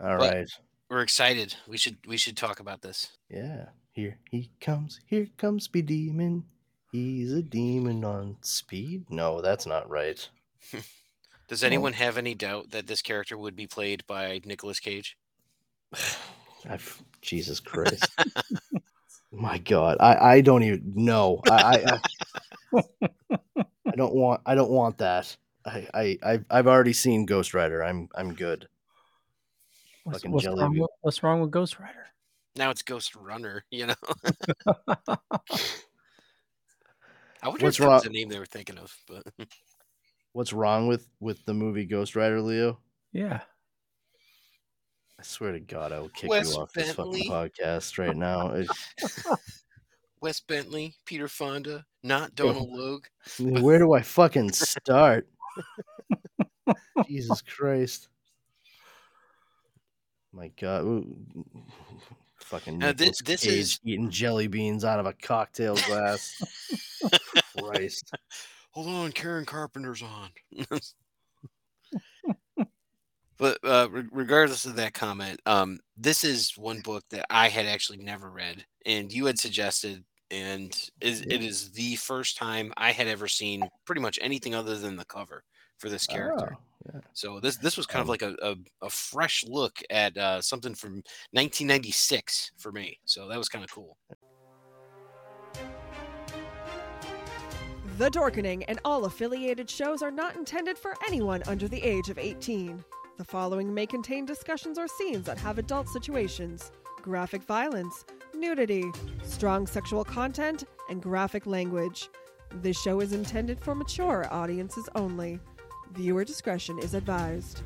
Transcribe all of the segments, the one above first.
All But- right. We're excited. We should we should talk about this. Yeah. Here he comes. Here comes Speed Demon. He's a demon on speed. No, that's not right. Does anyone have any doubt that this character would be played by Nicolas Cage? I've, Jesus Christ. My God. I, I don't even know. I, I, I, I don't want I don't want that. I, I I've I've already seen Ghost Rider. I'm I'm good. What's, Fucking what's jelly wrong with, what's wrong with Ghost Rider? Now it's Ghost Runner, you know. I wonder What's if that was wrong- the name they were thinking of, but What's wrong with with the movie Ghost Rider, Leo? yeah. I swear to God, I will kick Wes you off this fucking podcast right now. It- Wes Bentley, Peter Fonda, not Donal Logue. Where do I fucking start? Jesus Christ. My God. ooh, Fucking Now, this Cage is- eating jelly beans out of a cocktail glass. Christ. Hold on, Karen Carpenter's on. but uh, re- regardless of that comment, um, this is one book that I had actually never read, and you had suggested, and is, it is the first time I had ever seen pretty much anything other than the cover for this character. Oh, yeah. So this this was kind of Um, like a, a, a fresh look at uh, something from 1996 for me. So that was kind of cool. The Dorkening and all affiliated shows are not intended for anyone under the age of 18. The following may contain discussions or scenes that have adult situations, graphic violence, nudity, strong sexual content, and graphic language. This show is intended for mature audiences only. Viewer discretion is advised.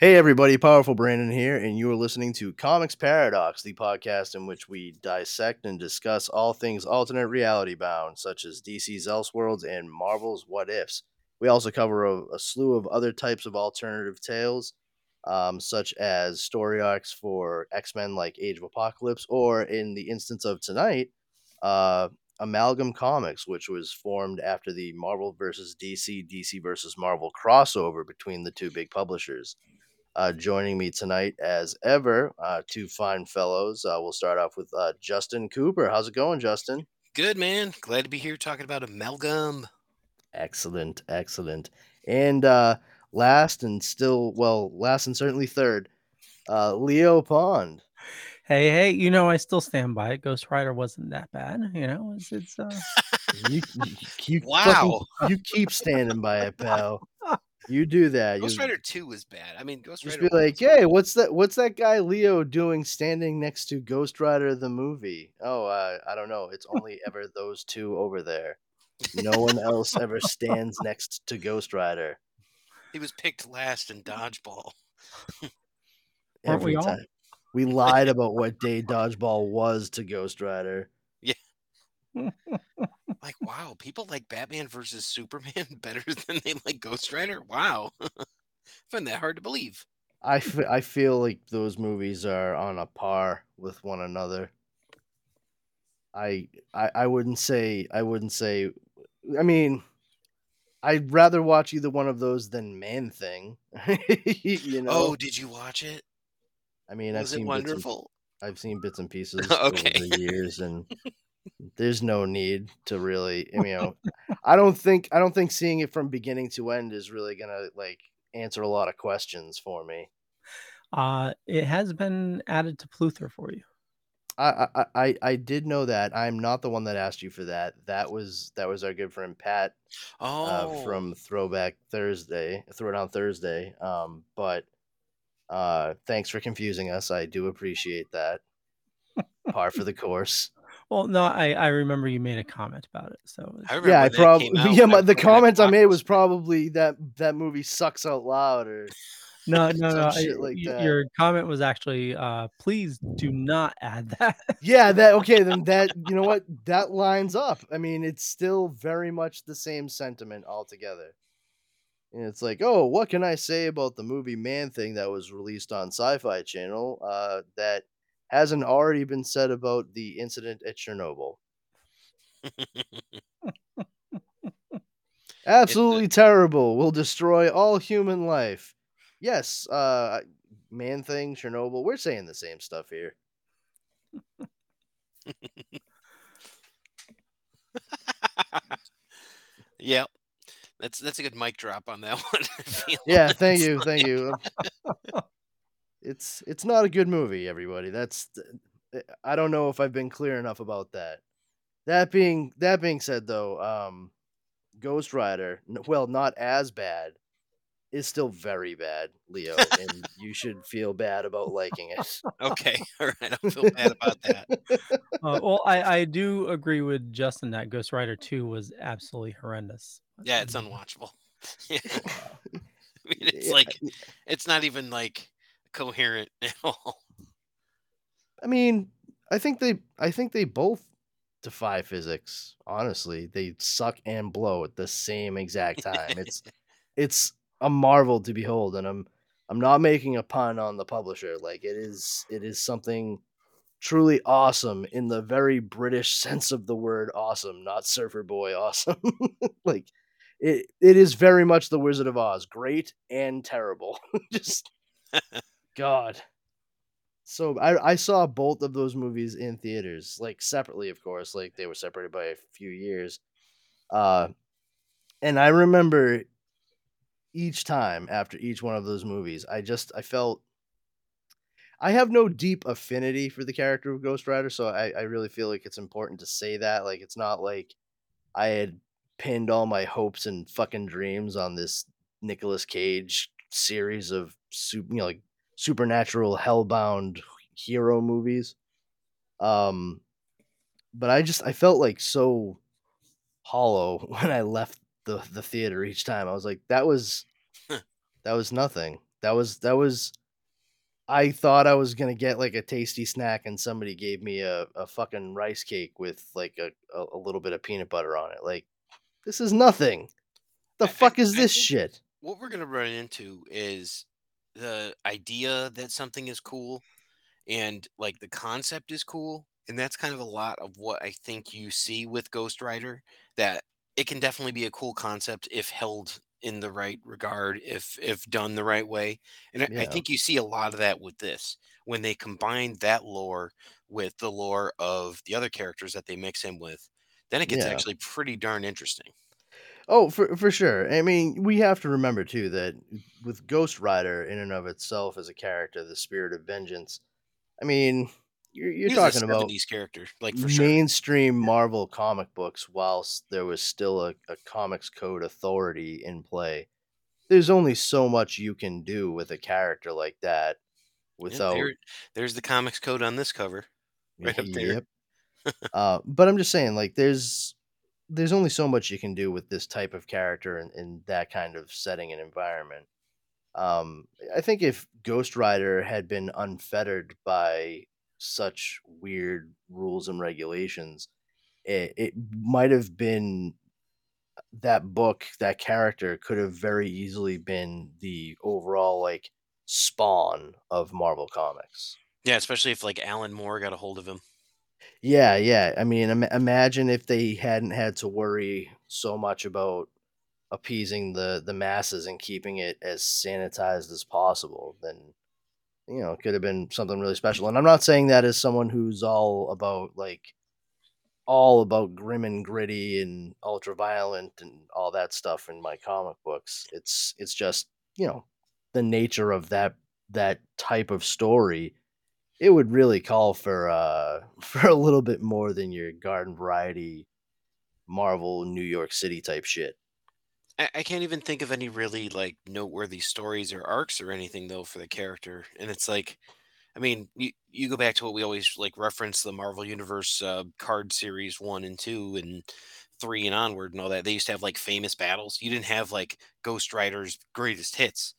Hey everybody, Powerful Brandon here, and you are listening to Comix Paradox, the podcast in which we dissect and discuss all things alternate reality bound, such as DC's Elseworlds and Marvel's What Ifs. We also cover a, a slew of other types of alternative tales, um, such as story arcs for X Men like Age of Apocalypse, or in the instance of tonight, uh, Amalgam Comics, which was formed after the Marvel versus DC, DC versus Marvel crossover between the two big publishers. Uh, joining me tonight, as ever, uh, two fine fellows. Uh, we'll start off with uh, Justin Cooper. How's it going, Justin? Good man, glad to be here talking about amalgam. Excellent, excellent. And uh, last and still, well, last and certainly third, uh, Leo Pond. Hey, hey, you know I still stand by it. Ghost Rider wasn't that bad. You know, it's, it's uh You, you, you Wow. fucking- you keep standing by it, pal. You do that. Ghost you, Rider Two was bad. I mean, Ghost Just Rider be like, one was hey, what's that? What's that guy Leo doing standing next to Ghost Rider the movie? Oh, uh, I don't know. It's only ever those two over there. No one else ever stands next to Ghost Rider. He was picked last in dodgeball. Aren't we Every all? time. We lied about what day dodgeball was to Ghost Rider. Like, wow, people like Batman versus Superman better than they like Ghost Rider. Wow, I find that hard to believe. I, f- I feel like those movies are on a par with one another. I, I I wouldn't say I wouldn't say I mean I'd rather watch either one of those than Man Thing. you know. Oh, did you watch it? I mean I've Was it seen bits and, wonderful? I've seen bits and pieces Okay. over the years and there's no need to really. I mean, you know, I don't think I don't think seeing it from beginning to end is really gonna like answer a lot of questions for me. Uh, it has been added to Pluther for you. I, I I I did know that. I'm not the one that asked you for that. That was that was our good friend Pat Oh, uh, from Throwback Thursday, Throwdown Thursday. Um, but uh, thanks for confusing us. I do appreciate that. Par for the course. Well, no, I I remember you made a comment about it. So I remember Yeah, I probably yeah. I My, the comment it in my comments I made was probably that that movie sucks out loud or no, no, no. I- like y- that. Your comment was actually, uh, please do not add that. yeah. That okay. Then that you know what that lines up. I mean, it's still very much the same sentiment altogether. And it's like, oh, what can I say about the movie Man Thing that was released on Sci-Fi Channel uh, that hasn't already been said about the incident at Chernobyl? Absolutely terrible. Will destroy all human life. Yes, uh, Man Thing, Chernobyl. We're saying the same stuff here. yeah, that's that's a good mic drop on that one. Yeah, thank you, thank you. It's it's not a good movie, everybody. That's I don't know if I've been clear enough about that. That being that being said, though, um, Ghost Rider, well, not as bad, is still very bad, Leo, and you should feel bad about liking it. Okay, all right, I feel bad about that. Uh, well, I I do agree with Justin that Ghost Rider Two was absolutely horrendous. Yeah, it's unwatchable. Yeah. I mean, it's Yeah, like it's not even like coherent at all. I mean, I think they I think they both defy physics. Honestly, they suck and blow at the same exact time. It's it's a marvel to behold, and I'm I'm not making a pun on the publisher. Like it is it is something truly awesome in the very British sense of the word awesome, not surfer boy awesome. like it it is very much the Wizard of Oz, great and terrible. Just God. So I I saw both of those movies in theaters, like separately, of course, like they were separated by a few years. Uh and I remember each time after each one of those movies, I just I felt I have no deep affinity for the character of Ghost Rider, so I, I really feel like it's important to say that. Like it's not like I had pinned all my hopes and fucking dreams on this Nicolas Cage series of super, you know, like supernatural hellbound hero movies. Um but I just I felt like so hollow when I left the the theater each time. I was like that was that was nothing. That was that was I thought I was gonna get like a tasty snack, and somebody gave me a, a fucking rice cake with like a, a, a little bit of peanut butter on it. Like, this is nothing. The I- fuck is I this shit? What we're gonna run into is the idea that something is cool and like the concept is cool. And that's kind of a lot of what I think you see with Ghost Rider. That it can definitely be a cool concept if held in the right regard, if if done the right way. And I, I think you see a lot of that with this when they combine that lore with the lore of the other characters that they mix in with. Then it gets Yeah. actually pretty darn interesting. Oh, for for sure. I mean, we have to remember too that with Ghost Rider in and of itself as a character, the spirit of vengeance. I mean, you're you're talking about these characters, like for sure. mainstream Marvel comic books, whilst there was still a, a comics code authority in play. There's only so much you can do with a character like that Yeah, without. there- there's the comics code on this cover. right up there. Yep. uh, but I'm just saying, like, there's there's only so much you can do with this type of character in, in that kind of setting and environment. Um, I think if Ghost Rider had been unfettered by such weird rules and regulations, it, it might have been that book, that character could have very easily been the overall like spawn of Marvel Comics. Yeah, especially if like Alan Moore got a hold of him. Yeah, yeah. I mean, Im- imagine if they hadn't had to worry so much about appeasing the the masses and keeping it as sanitized as possible. Then, you know, it could have been something really special. And I'm not saying that as someone who's all about like all about grim and gritty and ultra violent and all that stuff in my comic books. It's it's just, you know, the nature of that that type of story. It would really call for uh for a little bit more than your garden variety Marvel New York City type shit. I, I can't even think of any really like noteworthy stories or arcs or anything though for the character. And it's like, I mean, you, you go back to what we always like reference the Marvel Universe uh, card series one and two and three and onward and all that. They used to have like famous battles. You didn't have like Ghost Rider's greatest hits.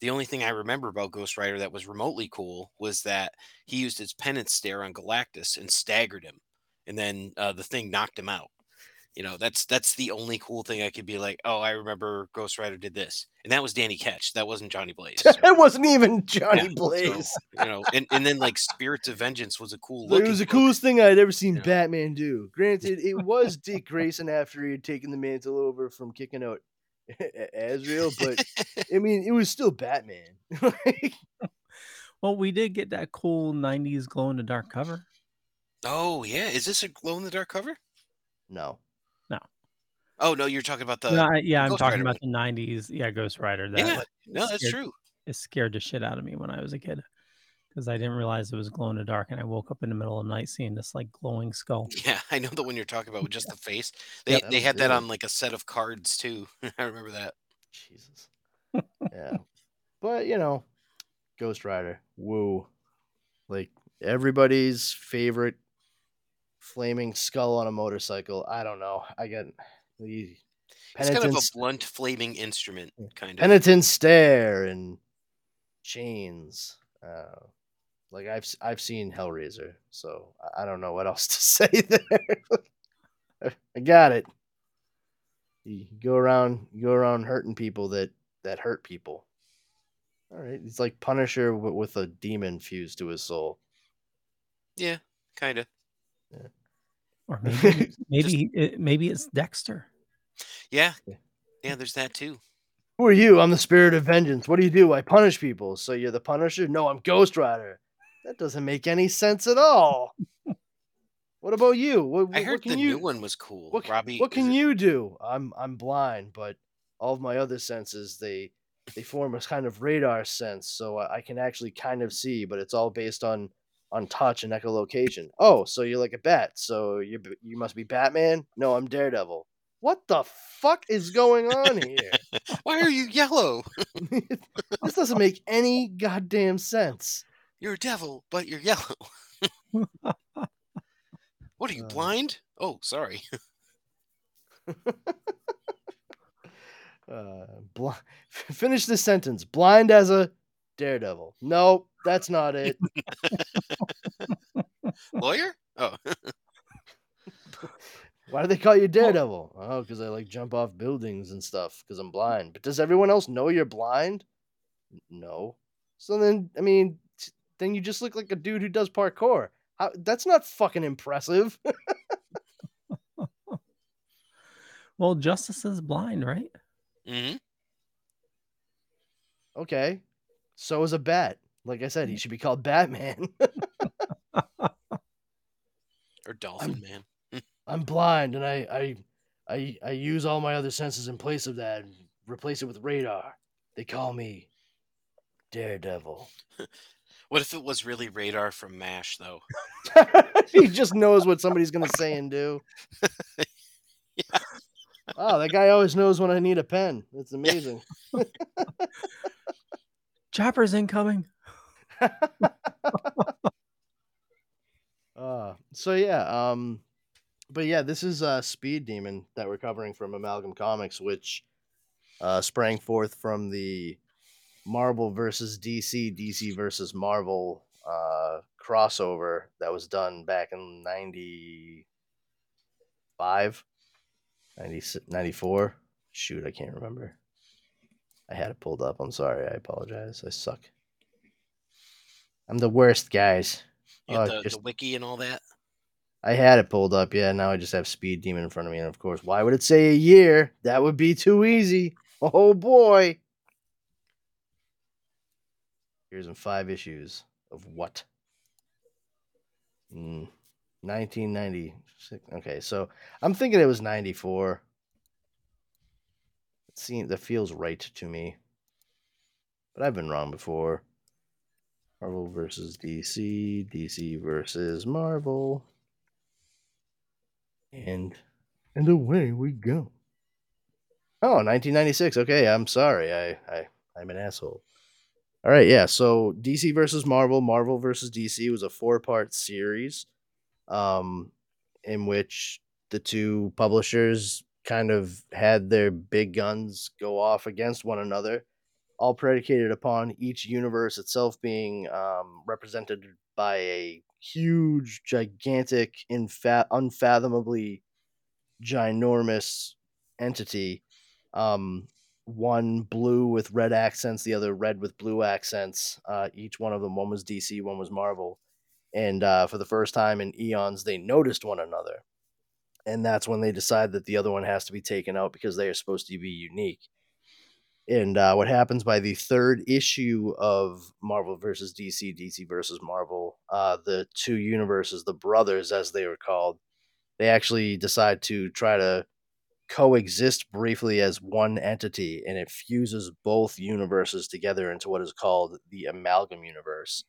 The only thing I remember about Ghost Rider that was remotely cool was that he used his penance stare on Galactus and staggered him, and then uh, the thing knocked him out. You know, that's that's the only cool thing I could be like, oh, I remember Ghost Rider did this, and that was Danny Ketch. That wasn't Johnny Blaze. so, It wasn't even Johnny Yeah, so, Blaze. you know, and, and then like Spirits of Vengeance was a cool it was the coolest thing I'd ever seen Yeah. Batman do. Granted, it was Dick Grayson after he had taken the mantle over from kicking out Azrael, but I mean, it was still Batman. Like, Well, we did get that cool '90s glow in the dark cover. Oh yeah, is this a glow in the dark cover? no, no. Oh no, you're talking about the. No, I- yeah, I'm talking Rider about the '90s. Yeah, Ghost Rider. That Yeah, like, no, that's scared, true. It scared the shit out of me when I was a kid because I didn't realize it was glow in the dark, and I woke up in the middle of the night seeing this like glowing skull. Yeah, I know the one you're talking about with just the face. They Yep, that they was had that on like a set of cards too. I remember that. Jesus. yeah, but you know, Ghost Rider, woo, like everybody's favorite flaming skull on a motorcycle. I don't know. I get the It's kind of a blunt flaming instrument, kind of. penitent stare and chains. Uh, like I've s- I've seen Hellraiser, so I- I don't know what else to say there. I got it. You go around, you go around hurting people that that hurt people. All right, he's like Punisher wi- with a demon fused to his soul. Yeah, kind of. Or maybe maybe it, eh, maybe it's Dexter. Yeah, Yeah. yeah. There's that too. Who are you? I'm the spirit of vengeance. What do you do? I punish people. So you're the Punisher? No, I'm Ghost Rider. That doesn't make any sense at all. what about you? What, I heard the you, new one was cool. What, Robbie, what can it- you do? I'm I'm blind, but all of my other senses they they form a kind of radar sense, so I I can actually kind of see. But it's all based on on touch and echolocation. Oh, so you're like a bat? So you you must be Batman? No, I'm Daredevil. What the fuck is going on here? Why are you yellow? this doesn't make any goddamn sense. You're a devil, but you're yellow. what are you Uh. blind? Oh, sorry. Uh, bl- finish this sentence. Blind as a daredevil. Nope, that's not it. Lawyer? Oh, Why do they call you daredevil? Oh, because I like jump off buildings and stuff. Because I'm blind. But does everyone else know you're blind? No. So then, I mean, then you just look like a dude who does parkour. How, that's not fucking impressive. Well, Justice is blind, right? hmm okay. So is a bat. Like I said, he should be called Batman. or Dolphin Man. I'm blind and I, I I I use all my other senses in place of that and replace it with radar. They call me Daredevil. What if it was really radar from MASH though? he just knows what somebody's gonna say and do. Oh, that guy always knows when I need a pen. It's amazing. Chopper's incoming. uh, so yeah, um, but yeah, this is uh, Speed Demon that we're covering from Amalgam Comics, which uh, sprang forth from the Marvel versus DC, DC versus Marvel uh, crossover that was done back in 95, 90, 94. Shoot, I can't remember. I had it pulled up. I'm sorry. I apologize. I suck. I'm the worst, guys. You Oh, the, just- the wiki and all that. I had it pulled up, yeah. Now I just have Speed Demon in front of me, and of course, why would it say a year? That would be too easy. Oh boy! Here's in five issues of what? Mm. 1996. Okay, so I'm thinking it was 94. It seems that feels right to me, but I've been wrong before. Marvel versus DC, DC versus Marvel, and and away we go. Oh, 1996. Okay, I'm sorry. I I I'm an asshole. All right, yeah. So DC versus Marvel, Marvel versus DC was a four-part series, um, in which the two publishers kind of had their big guns go off against one another, all predicated upon each universe itself being um, represented by a huge, gigantic, infa- unfathomably ginormous entity. Um, one blue with red accents, the other red with blue accents. Uh, each one of them, one was DC, one was Marvel. And uh, for the first time in eons, they noticed one another. And that's when they decide that the other one has to be taken out because they are supposed to be unique. And uh, what happens by the third issue of Marvel versus DC, DC versus Marvel, uh, the two universes, the brothers as they were called, they actually decide to try to coexist briefly as one entity and it fuses both universes together into what is called the amalgam universe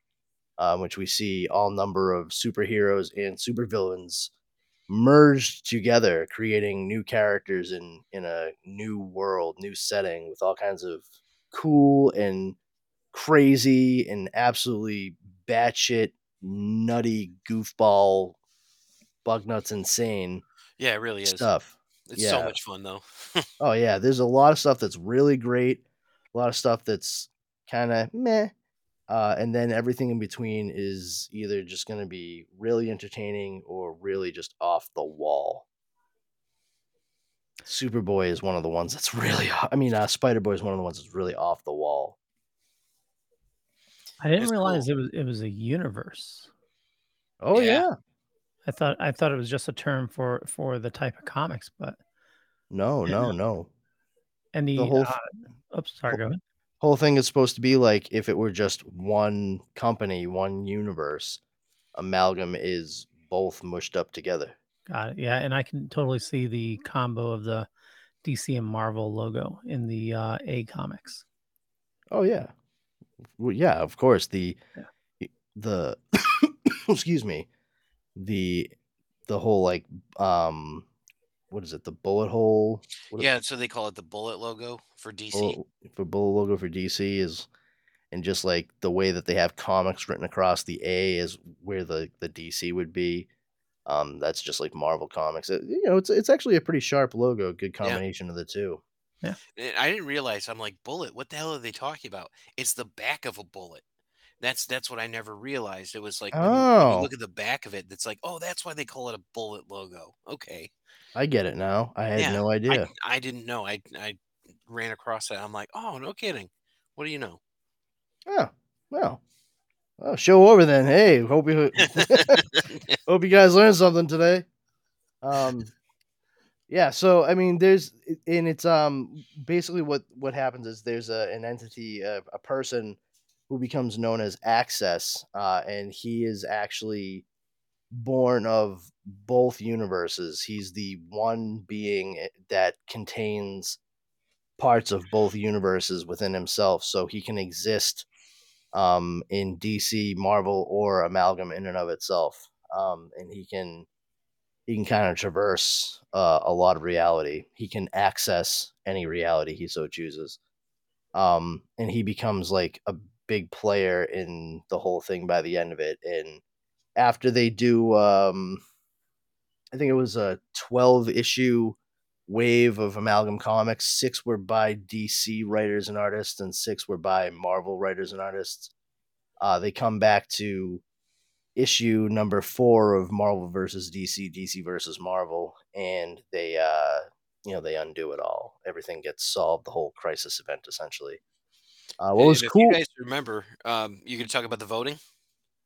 um, which we see all number of superheroes and supervillains merged together creating new characters in in a new world new setting with all kinds of cool and crazy and absolutely batshit nutty goofball bug nuts insane Yeah, it really is. stuff It's so much fun though. Oh yeah, there's a lot of stuff that's really great, a lot of stuff that's kind of meh, uh, and then everything in between is either just going to be really entertaining or really just off the wall. Superboy is one of the ones that's really. I mean, uh, Spider Boy is one of the ones that's really off the wall. I didn't It's realize cool. it was it was a universe. Oh Yeah. yeah, I thought I thought it was just a term for for the type of comics, but no, no, no. and the, The whole uh, oops, sorry, go ahead. whole thing is supposed to be like if it were just one company, one universe. Amalgam is both mushed up together. Got it. Yeah, and I can totally see the combo of the DC and Marvel logo in the uh, A comics. Oh yeah, well, yeah. Of course, the Yeah. the excuse me, the the whole like um, what is it? The bullet hole. What Yeah, so they call it the bullet logo for DC. bullet, for bullet logo for DC is, and just like the way that they have comics written across the A is where the the DC would be. Um, that's just like Marvel comics. It- you know, it's it's actually a pretty sharp logo. Good Yeah. combination of the two. And I didn't realize. I'm like, bullet. What the hell are they talking about? It's the back of a bullet. That's that's what I never realized. It was like when, you, when you Oh. look at the back of it, it's like, oh, that's why they call it a bullet logo. Okay. I get it now. I had Yeah, no I, idea. I didn't know. I I ran across that. I'm like, oh, no kidding. What do you know? Oh, well. Well, show over then. Hey, hope you hope you guys learned something today. Um yeah, so I mean there's and it's um basically what what happens is there's a, an entity a, a person who becomes known as Access uh and he is actually born of both universes. He's the one being eh, that contains parts of both universes within himself so he can exist um, in DC, Marvel, or Amalgam in and of itself. Um, and he can he can kind of traverse uh, a lot of reality. He can access any reality he so chooses. Um, and he becomes like a big player in the whole thing by the end of it. And after they do, um, I think it was a twelve issue wave of amalgam comics. Six were by DC writers and artists, and six were by Marvel writers and artists. Uh, they come back to issue number four of Marvel versus DC, DC versus Marvel, and they, uh, you know, they undo it all. Everything gets solved. The whole crisis event, essentially. Uh, what And was cool? you guys remember, um, you can talk about the voting.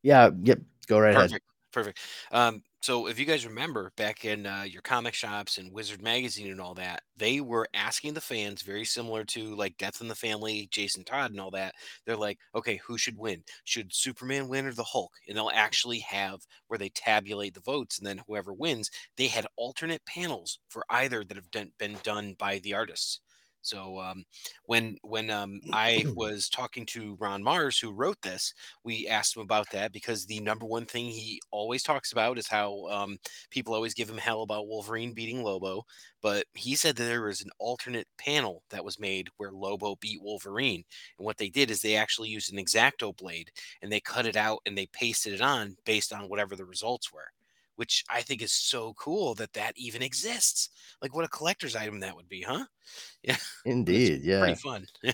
yeah. Yep. Go right ahead. Perfect. Perfect. Um, so if you guys remember back in uh, your comic shops and Wizard Magazine and all that, they were asking the fans very similar to like Death in the Family, Jason Todd and all that. They're like, okay, who should win? Should Superman win or the Hulk? And they'll actually have where they tabulate the votes, and then whoever wins, they had alternate panels for either that have been done by the artists. So um, when when um, I was talking to Ron Marz, who wrote this, we asked him about that because the number one thing he always talks about is how um, people always give him hell about Wolverine beating Lobo. But he said that there was an alternate panel that was made where Lobo beat Wolverine, and what they did is they actually used an X-Acto blade and they cut it out and they pasted it on based on whatever the results were which I think is so cool that that even exists. Like, what a collector's item that would be, huh? Yeah, Indeed, yeah. pretty fun.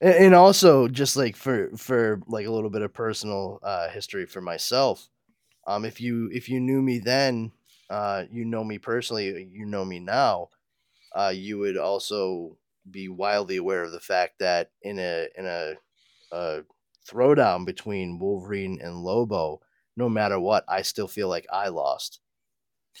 and, and also just like for for like a little bit of personal uh history for myself um if you if you knew me then uh you know me personally you know me now uh you would also be wildly aware of the fact that in a in a, a throwdown between wolverine and lobo no matter what i still feel like i lost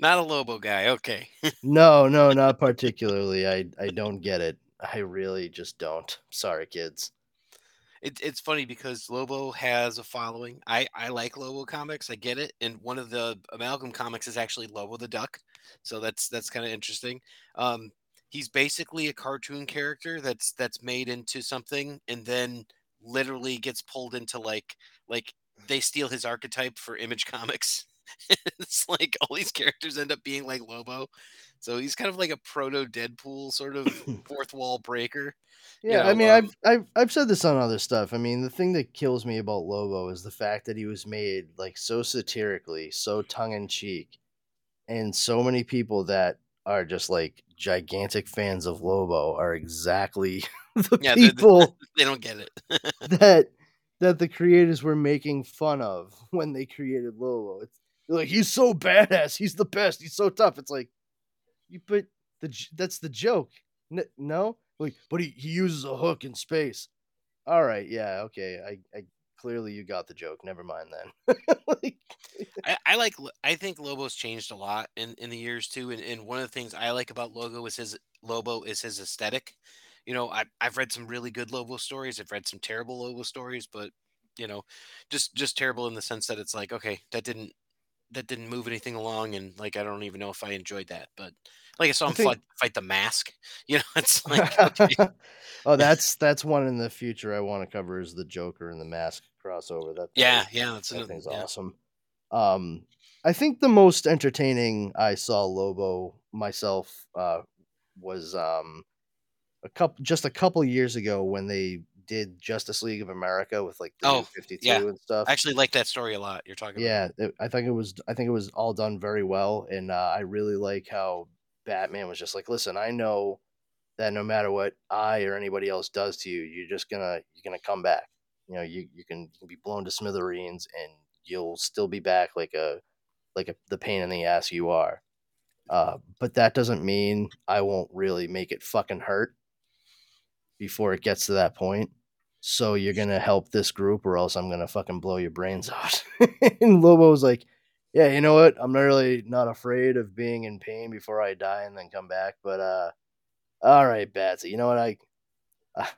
Not a Lobo guy. Okay. no no not particularly i i don't get it i really just don't sorry kids It, it's funny because Lobo has a following. I, I like Lobo comics. I get it. And one of the amalgam comics is actually Lobo the Duck. So that's that's kind of interesting. Um, he's basically a cartoon character that's that's made into something and then literally gets pulled into like like they steal his archetype for image comics. it's like all these characters end up being like Lobo. So he's kind of like a proto Deadpool sort of fourth wall breaker. you Yeah, I mean, um, I've, I've I've said this on other stuff. I mean, the thing that kills me about Lobo is the fact that he was made like so satirically, so tongue in cheek, and so many people that are just like gigantic fans of Lobo are exactly the Yeah, they're people they don't get it. that that the creators were making fun of when they created Lobo. It's like he's so badass, he's the best, he's so tough. It's like you put the that's the joke. N- no, like but he, he uses a hook in space. All right, yeah, okay. I, I clearly you got the joke. Never mind then. like, I, I like I think Lobo's changed a lot in, in the years too. And, and one of the things I like about Logo is his Lobo is his aesthetic. You know, I I've read some really good Lobo stories. I've read some terrible Lobo stories, but you know, just just terrible in the sense that it's like, okay, that didn't that didn't move anything along, and like I don't even know if I enjoyed that. But like I saw I him think- fight, fight the mask. You know, it's like okay, oh, that's that's one in the future I want to cover is the Joker and the Mask crossover. That yeah, that- yeah, that's that thing's yeah. awesome. Um, I think the most entertaining I saw Lobo myself uh, was um, a couple just a couple years ago when they did Justice League of America with like the Oh, Fifty Two yeah. and stuff. I actually like that story a lot. You're talking about. yeah, it- I think it was I think it was all done very well, and uh, I really like how Batman was just like, listen, I know that no matter what I or anybody else does to you, you're just gonna you're gonna come back. You know, you you can, be blown to smithereens, and you'll still be back like a like a, the pain in the ass you are. Uh, but that doesn't mean I won't really make it fucking hurt before it gets to that point. So you're gonna help this group, or else I'm gonna fucking blow your brains out. and Lobo was like, "Yeah, you know what? I'm really not afraid of being in pain before I die and then come back. But uh, all right, Batsy, you know what? I,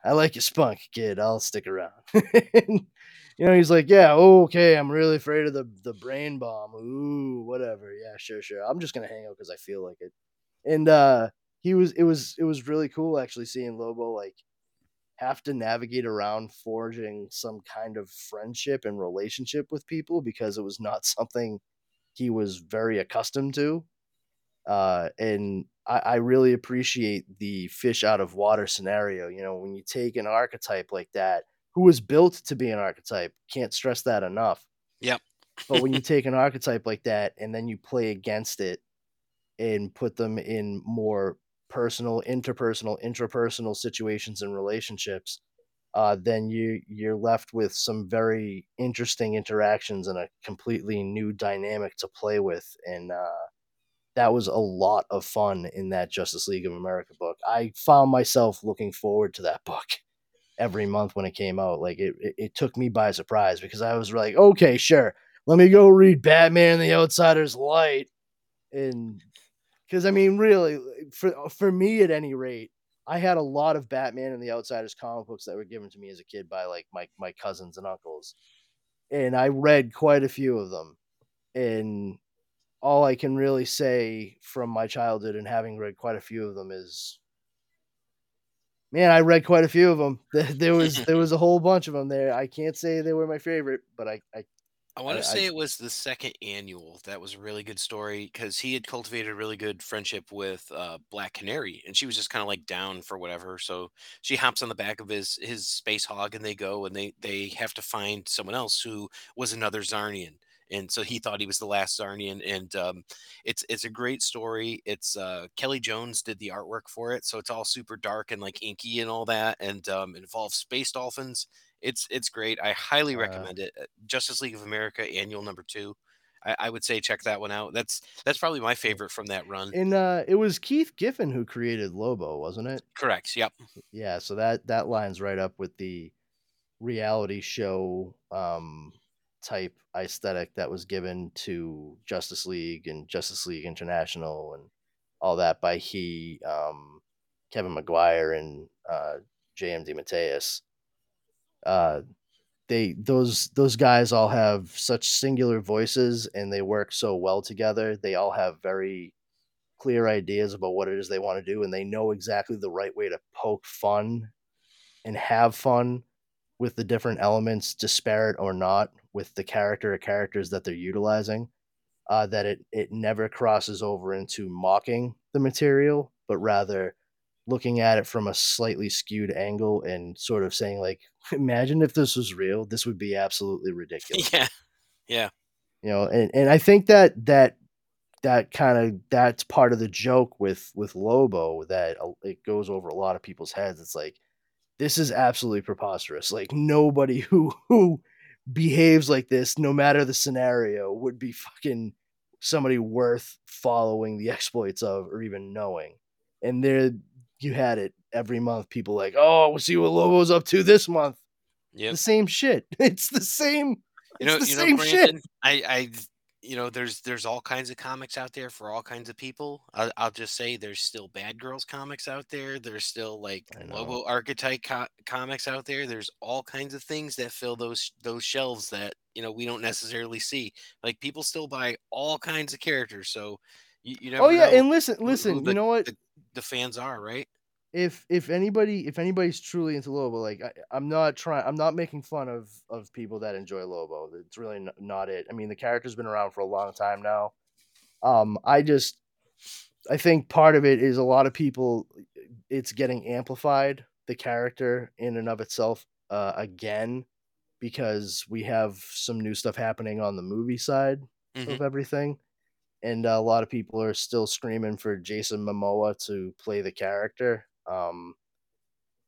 I like your spunk, kid. I'll stick around." you know, he's like, "Yeah, okay. I'm really afraid of the the brain bomb. Ooh, whatever. Yeah, sure, sure. I'm just gonna hang out because I feel like it." And uh, he was it was it was really cool actually seeing Lobo like have to navigate around forging some kind of friendship and relationship with people because it was not something he was very accustomed to. Uh, and I, I really appreciate the fish out of water scenario. You know, when you take an archetype like that, who was built to be an archetype, can't stress that enough. Yep. But when you take an archetype like that and then you play against it and put them in more personal, interpersonal, intrapersonal situations and relationships, uh, then you you're left with some very interesting interactions and a completely new dynamic to play with, and uh, that was a lot of fun in that Justice League of America book. I found myself looking forward to that book. every month when it came out. Like it, it, it took me by surprise because I was like, okay, sure, let me go read Batman and the Outsider's Light, and because I mean, really, for uh, for me at any rate, I had a lot of Batman and the Outsiders comic books that were given to me as a kid by like my my cousins and uncles, and I read quite a few of them, and all I can really say from my childhood and having read quite a few of them is man, I read quite a few of them. There was there was a whole bunch of them there. I can't say they were my favorite, but I I, I want to say I- it was the second annual. That was a really good story because he had cultivated a really good friendship with uh, Black Canary, and she was just kind of like down for whatever. So she hops on the back of his his space hog, and they go and they they have to find someone else who was another Czarnian. And so he thought he was the last Czarnian, and um, it's it's a great story. It's uh, Kelly Jones did the artwork for it, so it's all super dark and like inky and all that, and um, it involves space dolphins. It's it's great. I highly Uh, recommend it. Uh, Justice League of America Annual Number Two. I, I would say check that one out. That's that's probably my favorite from that run. and uh, it was Keith Giffen who created Lobo, wasn't it? Correct. Yep. Yeah, so that that lines right up with the reality show um type aesthetic that was given to Justice League and Justice League International and all that by he um Kevin Maguire and uh JM DeMatteis. Uh they those those guys all have such singular voices and they work so well together. They all have very clear ideas about what it is they want to do and they know exactly the right way to poke fun and have fun with the different elements disparate or not with the character or characters that they're utilizing uh, that it it never crosses over into mocking the material but rather looking at it from a slightly skewed angle and sort of saying like imagine if this was real this would be absolutely ridiculous Yeah. Yeah. you know and, and i think that that that kind of that's part of the joke with with lobo that it goes over a lot of people's heads it's like this is absolutely preposterous like nobody who who behaves like this no matter the scenario would be fucking somebody worth following the exploits of or even knowing. And there you had it every month people like oh we'll see what lobo's up to this month. Yeah, the same shit. It's the same You know, it's the you know, same shit. I, I, you know, there's there's all kinds of comics out there for all kinds of people. I, I'll just say there's still Bad Girls comics out there. There's still like I. Lobo Archetype co- comics out there. There's all kinds of things that fill those those shelves that you know we don't necessarily see. Like people still buy all kinds of characters. So you, you oh, never oh yeah and listen listen the- you know what the, the fans are, right? If if anybody if anybody's truly into Lobo, like I, I'm not trying, I'm not making fun of of people that enjoy Lobo. It's really n- not it. I mean, the character's been around for a long time now. Um, I just, I think part of it is a lot of people, it's getting amplified the character in and of itself uh, again because we have some new stuff happening on the movie side Mhm. of everything. And a lot of people are still screaming for Jason Momoa to play the character. Um,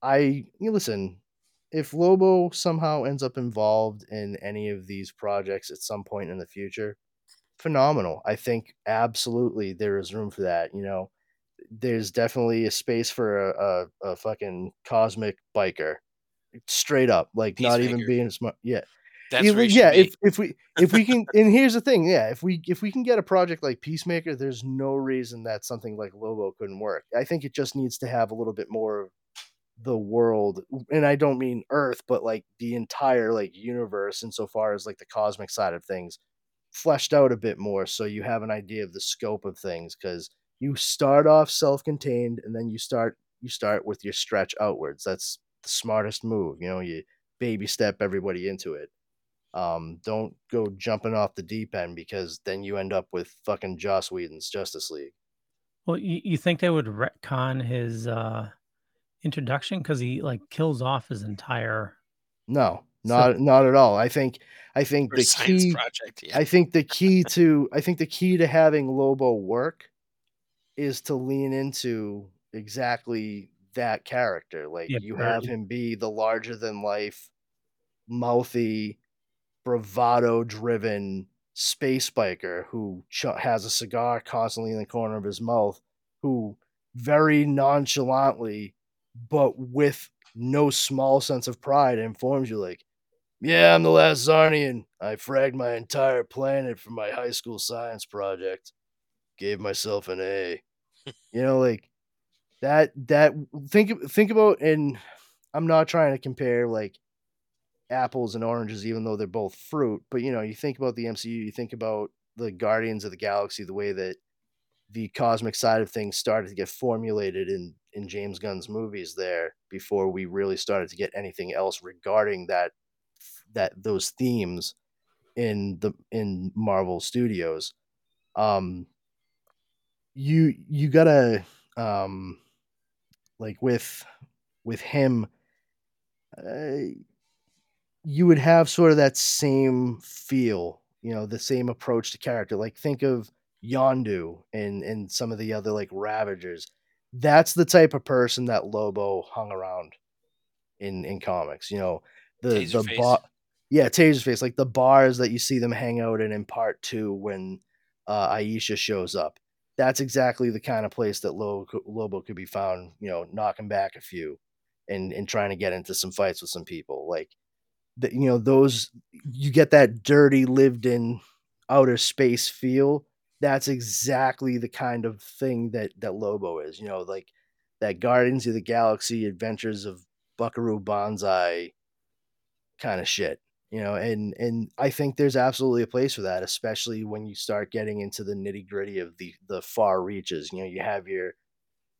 I you listen. If Lobo somehow ends up involved in any of these projects at some point in the future, phenomenal. I think absolutely there is room for that. You know, there's definitely a space for a, a, a fucking cosmic biker, straight up, like not even being smart. Yeah, That's even- where he yeah. If if we if we can, and here's the thing, yeah, if we if we can get a project like Peacemaker, there's no reason that something like Lobo couldn't work. I think it just needs to have a little bit more of the world, and I don't mean Earth, but like the entire like universe, insofar as like the cosmic side of things, fleshed out a bit more, so you have an idea of the scope of things. Because you start off self-contained, and then you start you start with your stretch outwards. That's the smartest move. You know, you baby step everybody into it. Um, don't go jumping off the deep end because then you end up with fucking Joss Whedon's Justice League. Well, you, you think they would retcon his uh introduction because he like kills off his entire No, So- not not at all. I think I think For the key project. Yeah. I think the key to I think the key to having Lobo work is to lean into exactly that character. Like Yeah, you very- have him be the larger than life, mouthy, bravado driven space biker who ch- has a cigar constantly in the corner of his mouth, who very nonchalantly, but with no small sense of pride informs you like, yeah, I'm the last Czarnian. I fragged my entire planet for my high school science project. Gave myself an A. you know, like that that think think about and I'm not trying to compare like apples and oranges, even though they're both fruit. But you know, you think about the MCU, you think about the Guardians of the Galaxy, the way that the cosmic side of things started to get formulated in in James Gunn's movies there before we really started to get anything else regarding that that those themes in the in Marvel Studios. Um you you gotta um like with with him uh, you would have sort of that same feel you know the same approach to character like think of Yondu and and some of the other like Ravagers. That's the type of person that Lobo hung around in in comics. You know, the the Taserface. bar, yeah, Taserface, like the bars that you see them hang out in in part two when uh, Ayesha shows up. That's exactly the kind of place that Lobo, Lobo could be found. You know, knocking back a few and and trying to get into some fights with some people. Like, the, you know, those you get that dirty, lived in outer space feel that's exactly the kind of thing that that Lobo is. You know, like that Guardians of the Galaxy Adventures of Buckaroo Banzai kind of shit. You know, and and I think there's absolutely a place for that, especially when you start getting into the nitty gritty of the the far reaches. You know, you have your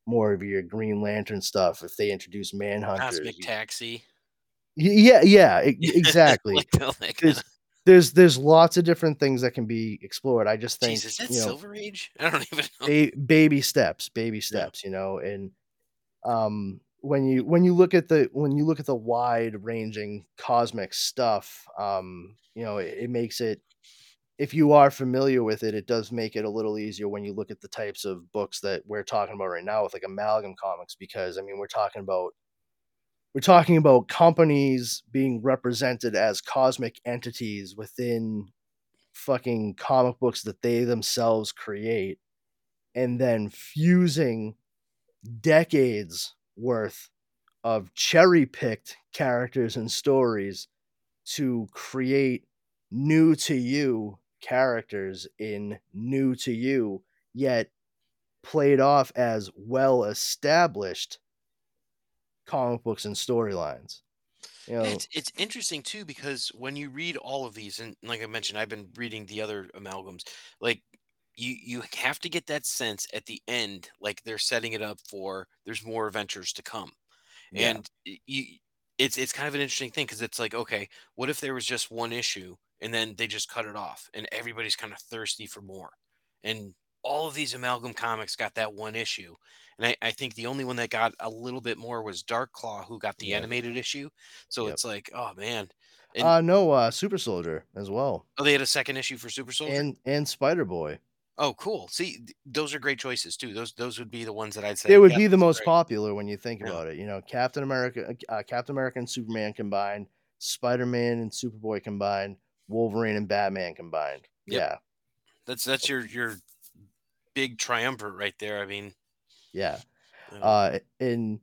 more of your Green Lantern stuff. If they introduce Manhunters, Cosmic you- Taxi. Yeah, yeah, exactly. Like, There's- there's there's lots of different things that can be explored. I just think Jeez, is that you know, Silver Age? I don't even know. ba- baby steps baby steps you know and um when you when you look at the when you look at the wide ranging cosmic stuff um you know it, it makes it if you are familiar with it it does make it a little easier when you look at the types of books that we're talking about right now with like amalgam comics because i mean we're talking about we're talking about companies being represented as cosmic entities within fucking comic books that they themselves create and then fusing decades worth of cherry picked characters and stories to create new to you characters in new to you, yet played off as well established comic books and storylines. You know, It's it's interesting too because when you read all of these, and like I mentioned, I've been reading the other amalgams. Like you you have to get that sense at the end, like they're setting it up for there's more adventures to come, yeah, and you it's it's kind of an interesting thing because it's like okay, what if there was just one issue and then they just cut it off and everybody's kind of thirsty for more, and all of these amalgam comics got that one issue. And I, I think the only one that got a little bit more was Dark Claw, who got the Yep. animated issue. So Yep. it's like, oh man. And uh, no, uh, Super Soldier as well, oh, they had a second issue for Super Soldier. and and Spider Boy. oh, cool. See, th- those are great choices too. Those those would be the ones that I'd say. They would "Yep, be the most great." popular when you think Yeah. about it. You know, Captain America, uh, Captain America and Superman combined, Spider Man and Superboy combined, Wolverine and Batman combined. Yep. Yeah, That's that's your your big triumvirate right there. I mean, yeah. uh, and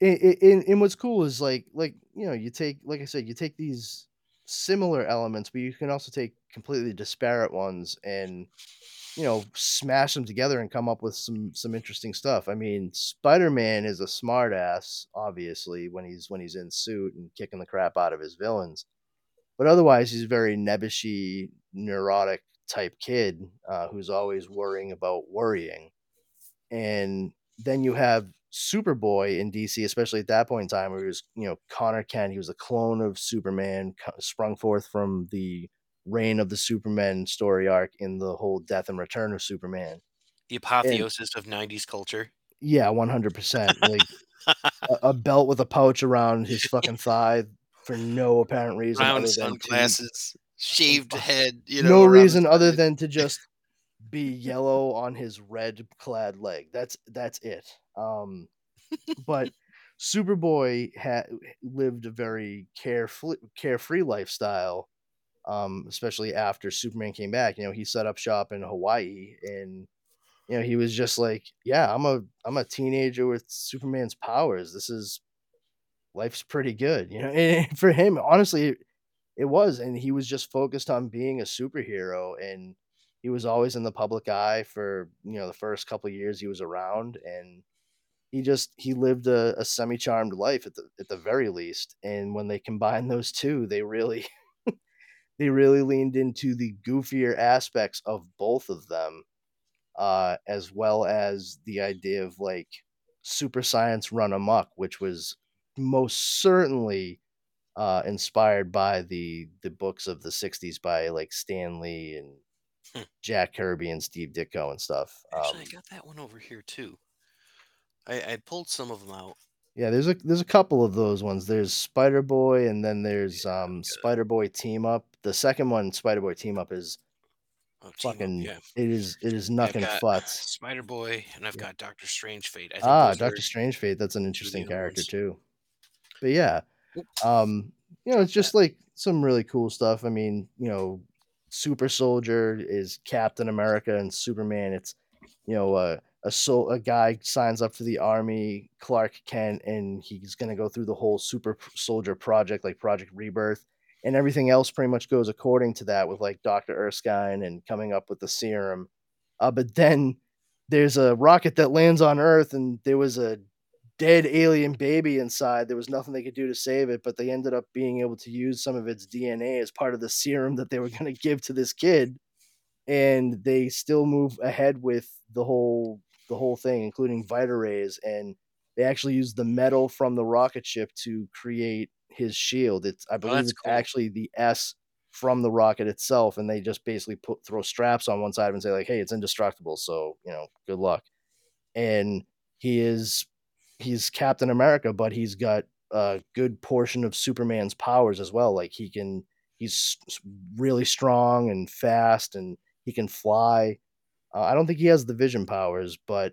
and, and what's cool is like like you know you take like i said you take these similar elements but you can also take completely disparate ones and you know smash them together and come up with some some interesting stuff. I mean spider-man is a smartass obviously when he's when he's in suit and kicking the crap out of his villains. But otherwise he's a very nebbishy neurotic type kid uh, who's always worrying about worrying. And then you have Superboy in DC, especially at that point in time, where he was, you know, Conner Kent. He was a clone of Superman, sprung forth from the reign of the Superman story arc in the whole death and return of Superman. the apotheosis of '90s culture. Yeah, one hundred percent. Like a, a belt with a pouch around his fucking thigh for no apparent reason Round to, sunglasses, shaved head. You know, no reason other than to just be yellow on his red clad leg. That's that's it. Um, but Superboy had lived a very carefree carefree lifestyle. Um, especially after Superman came back, you know, he set up shop in Hawaii, and you know, he was just like, "Yeah, I'm a I'm a teenager with Superman's powers. This is life's pretty good, you know. And for him, honestly, it was, and he was just focused on being a superhero, and he was always in the public eye for you know the first couple years he was around, and he just he lived a, a semi charmed life at the at the very least. And when they combined those two, they really they really leaned into the goofier aspects of both of them, uh, as well as the idea of like super science run amok, which was most certainly uh, inspired by the the books of the '60s by like Stan Lee and Hmm. Jack Kirby and Steve Ditko and stuff. Actually, Um, I got that one over here too. I, I pulled some of them out. yeah, there's a there's a couple of those ones. There's Spider Boy, and then there's um, Spider Boy Team Up. The second one, Spider Boy Team Up, is Oh, Team Up, fucking. yeah. It is it is nothing futs. Spider Boy, and I've Yeah. got Doctor Strange Fate. I think Ah, Doctor Strange Fate. That's an interesting character ones. too. But yeah, um, you know, it's just like some really cool stuff. I mean, you know, Super Soldier is Captain America and Superman. It's you know, uh, a soul a guy signs up for the army, Clark Kent, and he's gonna go through the whole Super Soldier project, like Project Rebirth, and everything else pretty much goes according to that with like Doctor Erskine and coming up with the serum. Uh, but then there's a rocket that lands on Earth, and there was a dead alien baby inside. There was nothing they could do to save it, but they ended up being able to use some of its DNA as part of the serum that they were going to give to this kid. And they still move ahead with the whole the whole thing, including Vita rays, and they actually used the metal from the rocket ship to create his shield. It's I oh, believe that's it's cool. actually the S from the rocket itself, and they just basically put throw straps on one side and say like, "Hey, it's indestructible." So you know, good luck. And he is he's Captain America, but he's got a good portion of Superman's powers as well. Like he can he's really strong and fast, and he can fly. Uh, I don't think he has the vision powers, but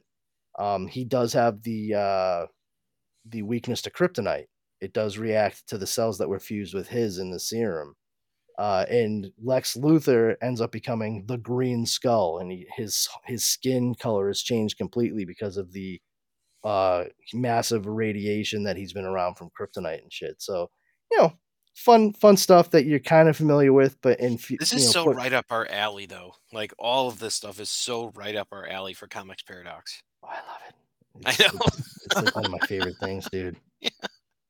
um, he does have the uh, the weakness to kryptonite. It does react to the cells that were fused with his in the serum. Uh, and Lex Luthor ends up becoming the Green Skull, and he, his his skin color has changed completely because of the uh, massive radiation that he's been around from kryptonite and shit. So, you know, fun fun stuff that you're kind of familiar with, but in This is know, so put- right up our alley, though. Like all of this stuff is so right up our alley for Comix Paradox. Oh, I love it. I It's, know. It's, it's like one of my favorite things, dude. Yeah.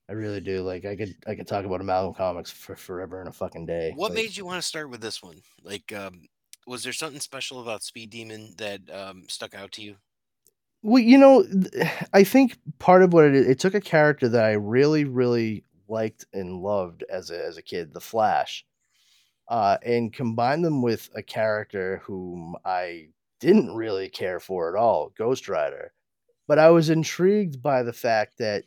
I really do. Like I could I could talk about Amalgam Comics for forever in a fucking day. What Like, made you want to start with this one? Like, um, was there something special about Speed Demon that um, stuck out to you? Well, you know, I think part of what it is, it took a character that I really, really liked and loved as a as a kid, the Flash, uh, and combined them with a character whom I didn't really care for at all, Ghost Rider. But I was intrigued by the fact that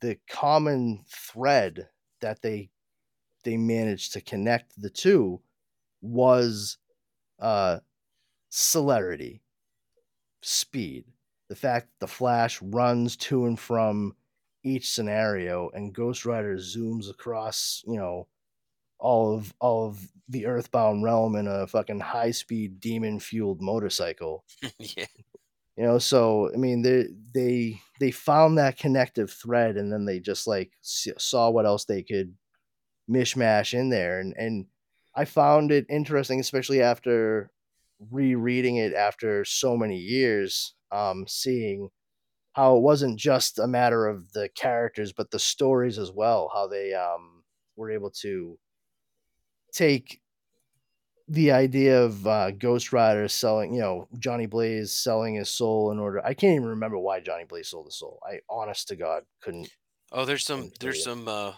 the common thread that they they managed to connect the two was uh, celerity, speed the fact that the Flash runs to and from each scenario and Ghost Rider zooms across, you know, all of all of the earthbound realm in a fucking high speed demon fueled motorcycle. yeah. You know, so I mean they they they found that connective thread and then they just like saw what else they could mishmash in there and and I found it interesting especially after rereading it after so many years um seeing how it wasn't just a matter of the characters but the stories as well how they um were able to take the idea of uh, Ghost Rider selling, you know, Johnny Blaze selling his soul in order. I can't even remember why Johnny Blaze sold his soul. I, honest to God, couldn't. Oh, there's some there's you. some uh,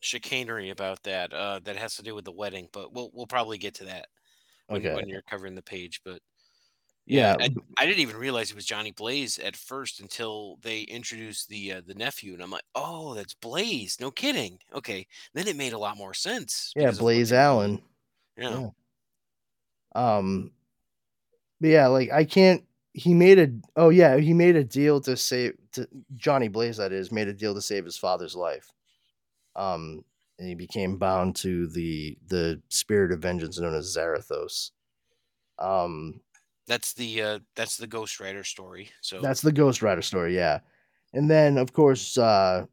chicanery about that uh, that has to do with the wedding, but we'll we'll probably get to that when, Okay. when you're covering the page. But Yeah, I, I didn't even realize it was Johnny Blaze at first until they introduced the uh, the nephew, and I'm like, oh, that's Blaze. No kidding. Okay, then it made a lot more sense. yeah, because of what Blaze they were doing. Allen. Yeah. yeah. Um, but yeah, like I can't. He made a. Oh yeah, he made a deal to save. To Johnny Blaze, that is, made a deal to save his father's life. Um, and he became bound to the the spirit of vengeance known as Zarathos. Um, That's the uh, that's the Ghost Rider story. So That's the Ghost Rider story, yeah. And then of course uh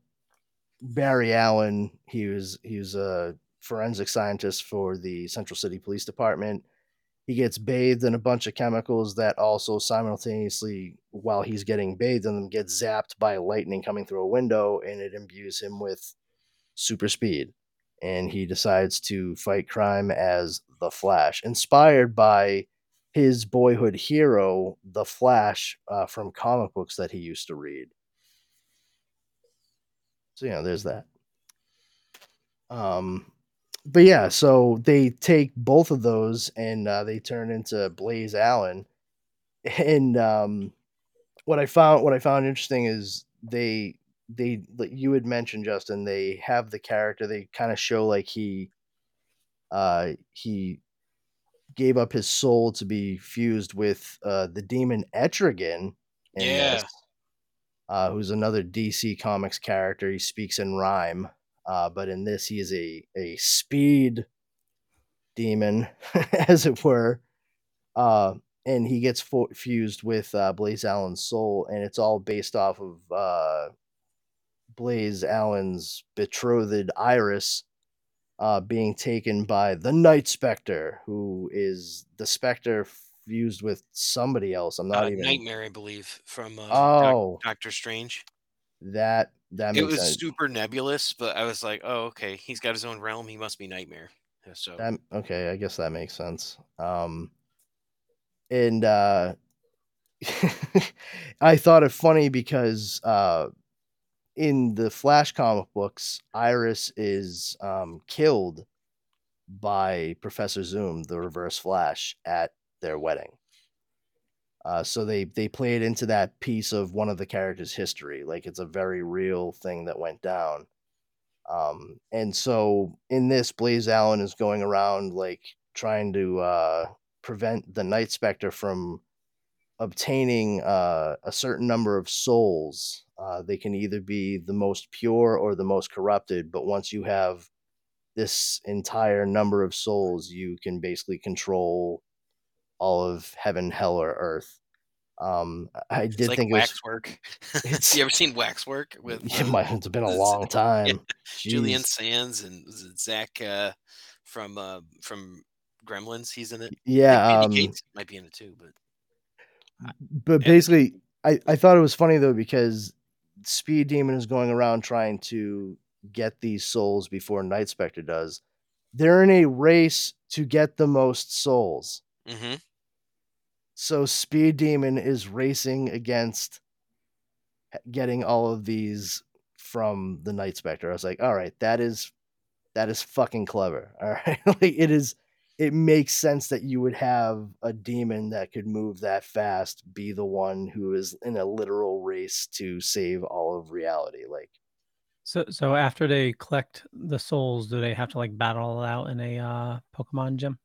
Barry Allen, he was he was a forensic scientist for the Central City Police Department. He gets bathed in a bunch of chemicals that also simultaneously, while he's getting bathed in them, gets zapped by lightning coming through a window, and it imbues him with super speed. And he decides to fight crime as the Flash, inspired by his boyhood hero, the Flash, uh, from comic books that he used to read. So yeah, there's that. Um, but yeah, so they take both of those and uh, they turn into Blaze Allen. And um, what I found what I found interesting is they they you had mentioned Justin they have the character they kind of show like he uh he gave up his soul to be fused with uh the demon Etrigan Yeah. uh who's another DC Comics character he speaks in rhyme uh but in this he is a a speed demon as it were uh and he gets fo- fused with uh, Blaze Allen's soul, and it's all based off of uh, Blaze Allen's betrothed Iris uh, being taken by the Night Spectre, who is the Spectre fused with somebody else. I'm not Uh, even. Nightmare, I believe, from uh, Oh. Doc- Doctor Strange. That that It was sense. super nebulous, but I was like, oh, okay, he's got his own realm. He must be Nightmare. So That okay, I guess that makes sense. Um, and uh, I thought it funny because uh, in the Flash comic books, Iris is um, killed by Professor Zoom, the Reverse Flash, at their wedding. Uh, so they they played into that piece of one of the characters' history, like it's a very real thing that went down. Um, and so in this, Blaze Allen is going around like trying to uh, prevent the Night Spectre from obtaining uh, a certain number of souls. Uh, they can either be the most pure or the most corrupted, but once you have this entire number of souls, you can basically control all of heaven, hell, or earth. Um, I did like think it was. waxwork. It's- you ever seen waxwork with It um, might, it's been a long time. Julian Sands and Zach uh, from uh, from Gremlins? He's in it. Yeah, um, might be in it too, but but basically I, I thought it was funny though because speed demon is going around trying to get these souls before night spectre does. They're in a race to get the most souls. Hmm so speed demon is racing against getting all of these from the night spectre. I was like all right that is that is fucking clever. All right like it is it makes sense that you would have a demon that could move that fast be the one who is in a literal race to save all of reality like So so after they collect the souls, do they have to like battle it out in a uh, Pokemon gym?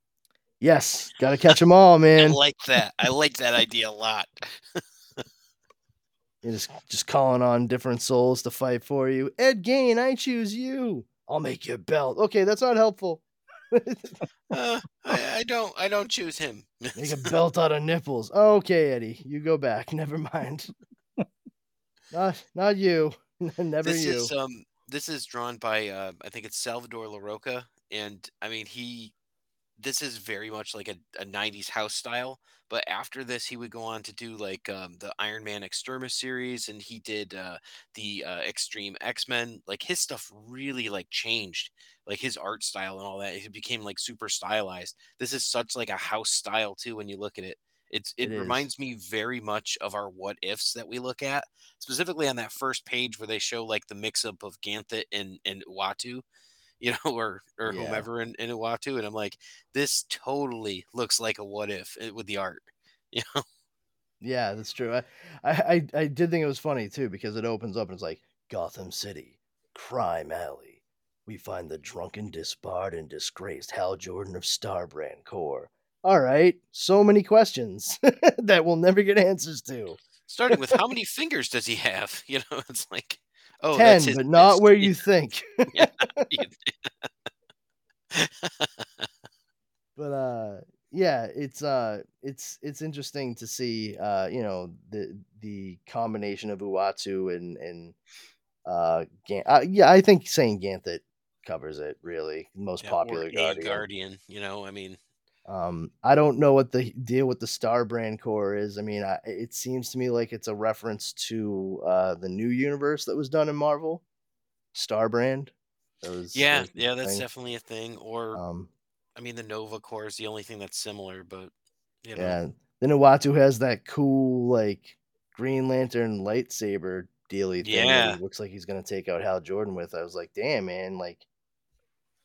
yes gotta catch them all man. I like that. I like that idea a lot. You're just just calling on different souls to fight for you Ed Gein i choose you i'll make you a belt okay that's not helpful Uh, I, I don't. I don't choose him. Make a belt out of nipples. Okay, Eddie, you go back. Never mind. not not you. Never this you. is um. This is drawn by uh, I think it's Salvador Larroca, and I mean he. This is very much like a, a '90s house style. But after this, he would go on to do like um, the Iron Man Extremis series, and he did uh, the uh, Extreme X Men. Like his stuff really like changed, like his art style and all that. It became like super stylized. This is such like a house style too. When you look at it, it's it, It is. reminds me very much of our what ifs that we look at, specifically on that first page where they show like the mix up of Ganthet and and Uatu, you know, or or Yeah. whomever in, in Uatu, and I'm like, this totally looks like a what if with the art. You know, Yeah, that's true. I I I did think it was funny too because it opens up and it's like Gotham City, crime alley. We find the drunken, disbarred, and disgraced Hal Jordan of Starbrand Corps. All right, so many questions that we'll never get answers to. starting with how many fingers does he have? You know, it's like, oh, Ten, that's his but not fist. where you think. but uh yeah it's uh it's it's interesting to see uh you know the the combination of uatu and and Uh, Gan- uh, yeah, I think saying Ganthet covers it. Really, most Yeah, popular Guardian. guardian. You know, I mean, Um, I don't know what the deal with the Star Brand Corps is. I mean, I, it seems to me like it's a reference to uh, the new universe that was done in Marvel, Star Brand. Yeah, yeah, that's definitely a thing. Or Um, I mean, the Nova Corps is the only thing that's similar, but you know, yeah. Then Uatu has that cool like Green Lantern lightsaber dealy thing Yeah. looks like he's gonna take out Hal Jordan with. I was like, damn man, like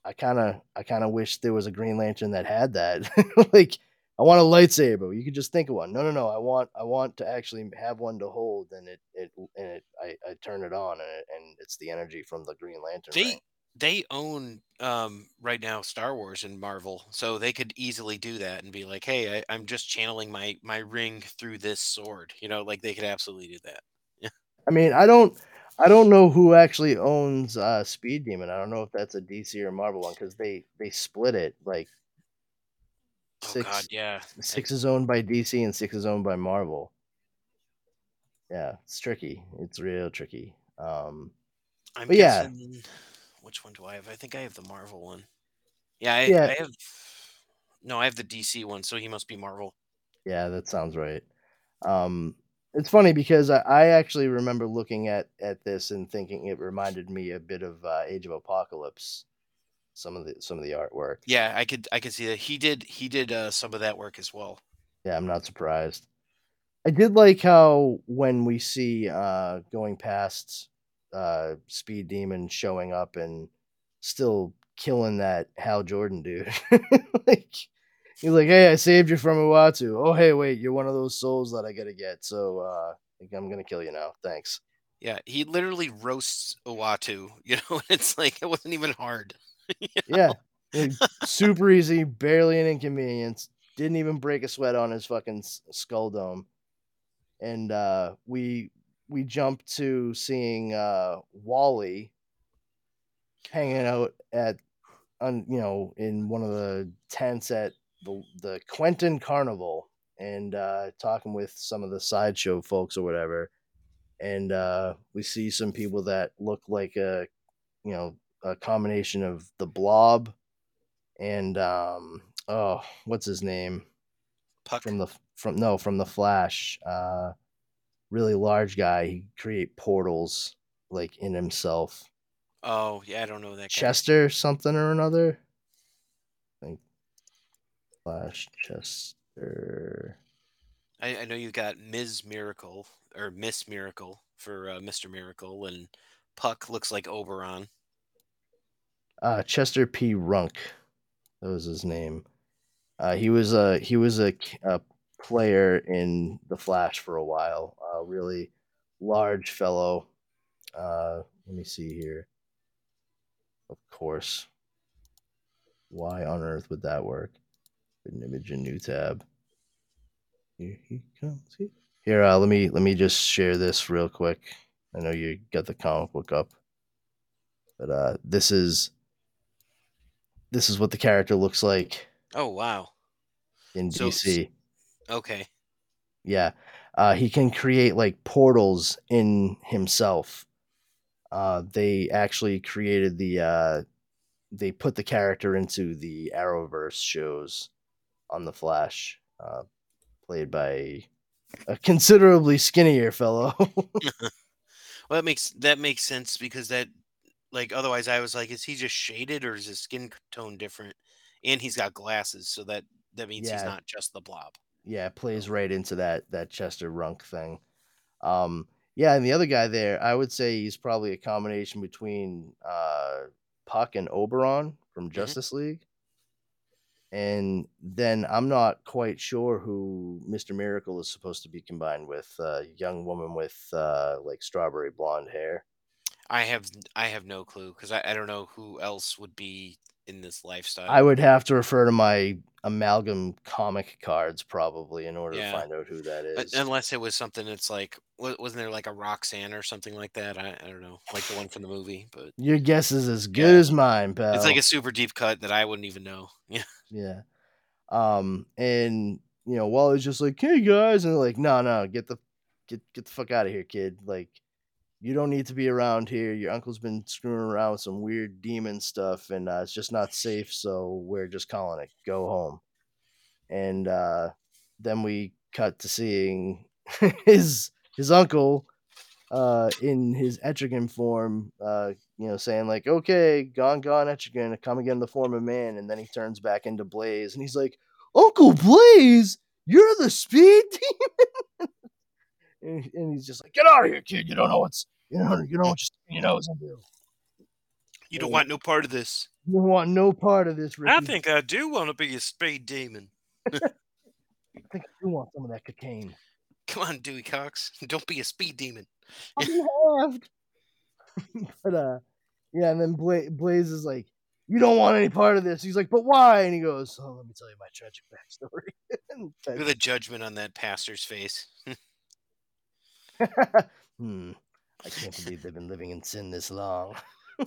I kind of I kind of wish there was a Green Lantern that had that. like I want a lightsaber. You could just think of one. No, no, no. I want I want to actually have one to hold, and it it and it I, I turn it on, and it, and it's the energy from the Green Lantern. they ring. they own um right now Star Wars and Marvel, so they could easily do that and be like, hey, I, I'm just channeling my my ring through this sword. You know, like they could absolutely do that. Yeah. I mean, I don't I don't know who actually owns uh Speed Demon. I don't know if that's a DC or Marvel one because they they split it like Oh six God, yeah. six is owned by DC and six is owned by Marvel. Yeah, it's tricky. It's real tricky. Um I'm But yeah. Which one do I have? I think I have the Marvel one. Yeah, I, Yeah. I have. No, I have the DC one, so he must be Marvel. Yeah, that sounds right. Um, it's funny because I, I actually remember looking at at this and thinking it reminded me a bit of uh, Age of Apocalypse. Some of the some of the artwork. Yeah, I could I could see that he did he did uh, some of that work as well. Yeah, I'm not surprised. I did like how when we see uh, going past uh, Speed Demon showing up and still killing that Hal Jordan dude. like he's like, "Hey, I saved you from Uatu. Oh, hey, wait, you're one of those souls that I gotta get. So uh, I'm gonna kill you now. Thanks." Yeah, he literally roasts Uatu. You know, it's like it wasn't even hard. Yeah, super easy, barely an inconvenience. Didn't even break a sweat on his fucking skull dome. And uh, we we jump to seeing uh, Wally hanging out at, on you know, in one of the tents at the the Quentin Carnival, and uh, talking with some of the sideshow folks or whatever. And uh, we see some people that look like a, you know, a combination of the Blob and um, oh, what's his name Puck. from the from no from the Flash. Uh, really large guy. He create portals like in himself. oh yeah, I don't know that guy. Chester something or another. Flash Chester. I, I know you got Ms. Miracle or Miss Miracle for uh, Mr. Miracle, and Puck looks like Oberon. Uh, Chester P. Runk. That was his name. Uh, he was a he was a, a player in the Flash for a while. A really large fellow. Uh, let me see here. Of course. Why on earth would that work? An image in new tab. Here he comes. Here, here uh, let me let me just share this real quick. I know you got the comic book up, but uh, this is this is what the character looks like Oh wow. in So- DC. Okay. Yeah. Uh, he can create like portals in himself. Uh, they actually created the uh, they put the character into the Arrowverse shows on the Flash, uh, played by a considerably skinnier fellow. Well, that makes that makes sense because that like otherwise I was like, is he just shaded or is his skin tone different? And he's got glasses, so that that means he's not just the blob. yeah, it plays right into that that Chester Runk thing. Um, yeah, and the other guy there, I would say he's probably a combination between uh, Puck and Oberon from Justice League. And then I'm not quite sure who Mr. Miracle is supposed to be combined with. A young woman with uh, like strawberry blonde hair. I have I have no clue because I, I don't know who else would be in this lifestyle. I would have to refer to my amalgam comic cards probably in order Yeah. to find out who that is. But unless it was something that's like wasn't there like a Roxanne or something like that? I, I don't know, like the one from the movie, but Your guess is as good Yeah. as mine, pal. it's like a super deep cut that I wouldn't even know. Yeah. Yeah. Um, and you know, Wally's just like, hey guys, and they're like, no, no, get the get get the fuck out of here, kid. Like, you don't need to be around here. Your uncle's been screwing around with some weird demon stuff, and uh, it's just not safe. So we're just calling it. Go home." And uh, then we cut to seeing his his uncle uh, in his Etrigan form, uh, you know, saying like, "Okay, gone, gone, Etrigan, come again in the form of man." And then he turns back into Blaze, and he's like, "Uncle Blaze, you're the speed demon." and, and he's just like, "Get out of here, kid! You don't know what's you know you don't know what you're know what's into. You don't want no part of this. You don't want no part of this." Ricky. I think I do want to be a speed demon. I think you want some of that cocaine. Come on, Dewey Cox. Don't be a speed demon. I'll be halved. but uh, yeah, and then Bla- Blaze is like, "You don't want any part of this." He's like, "But why?" And he goes, "Oh, let me tell you my tragic backstory." And Look at the judgment on that pastor's face. hmm. I can't believe they've been living in sin this long.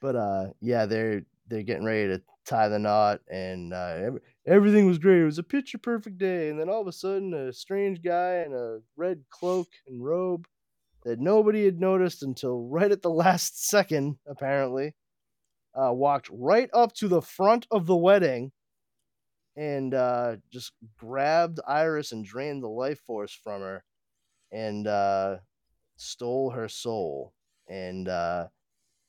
but uh, yeah, they're they're getting ready to tie the knot, and uh, ev- everything was great. It was a picture perfect day, and then all of a sudden, a strange guy in a red cloak and robe that nobody had noticed until right at the last second, apparently, uh, walked right up to the front of the wedding and uh, just grabbed Iris and drained the life force from her and uh, stole her soul. And uh,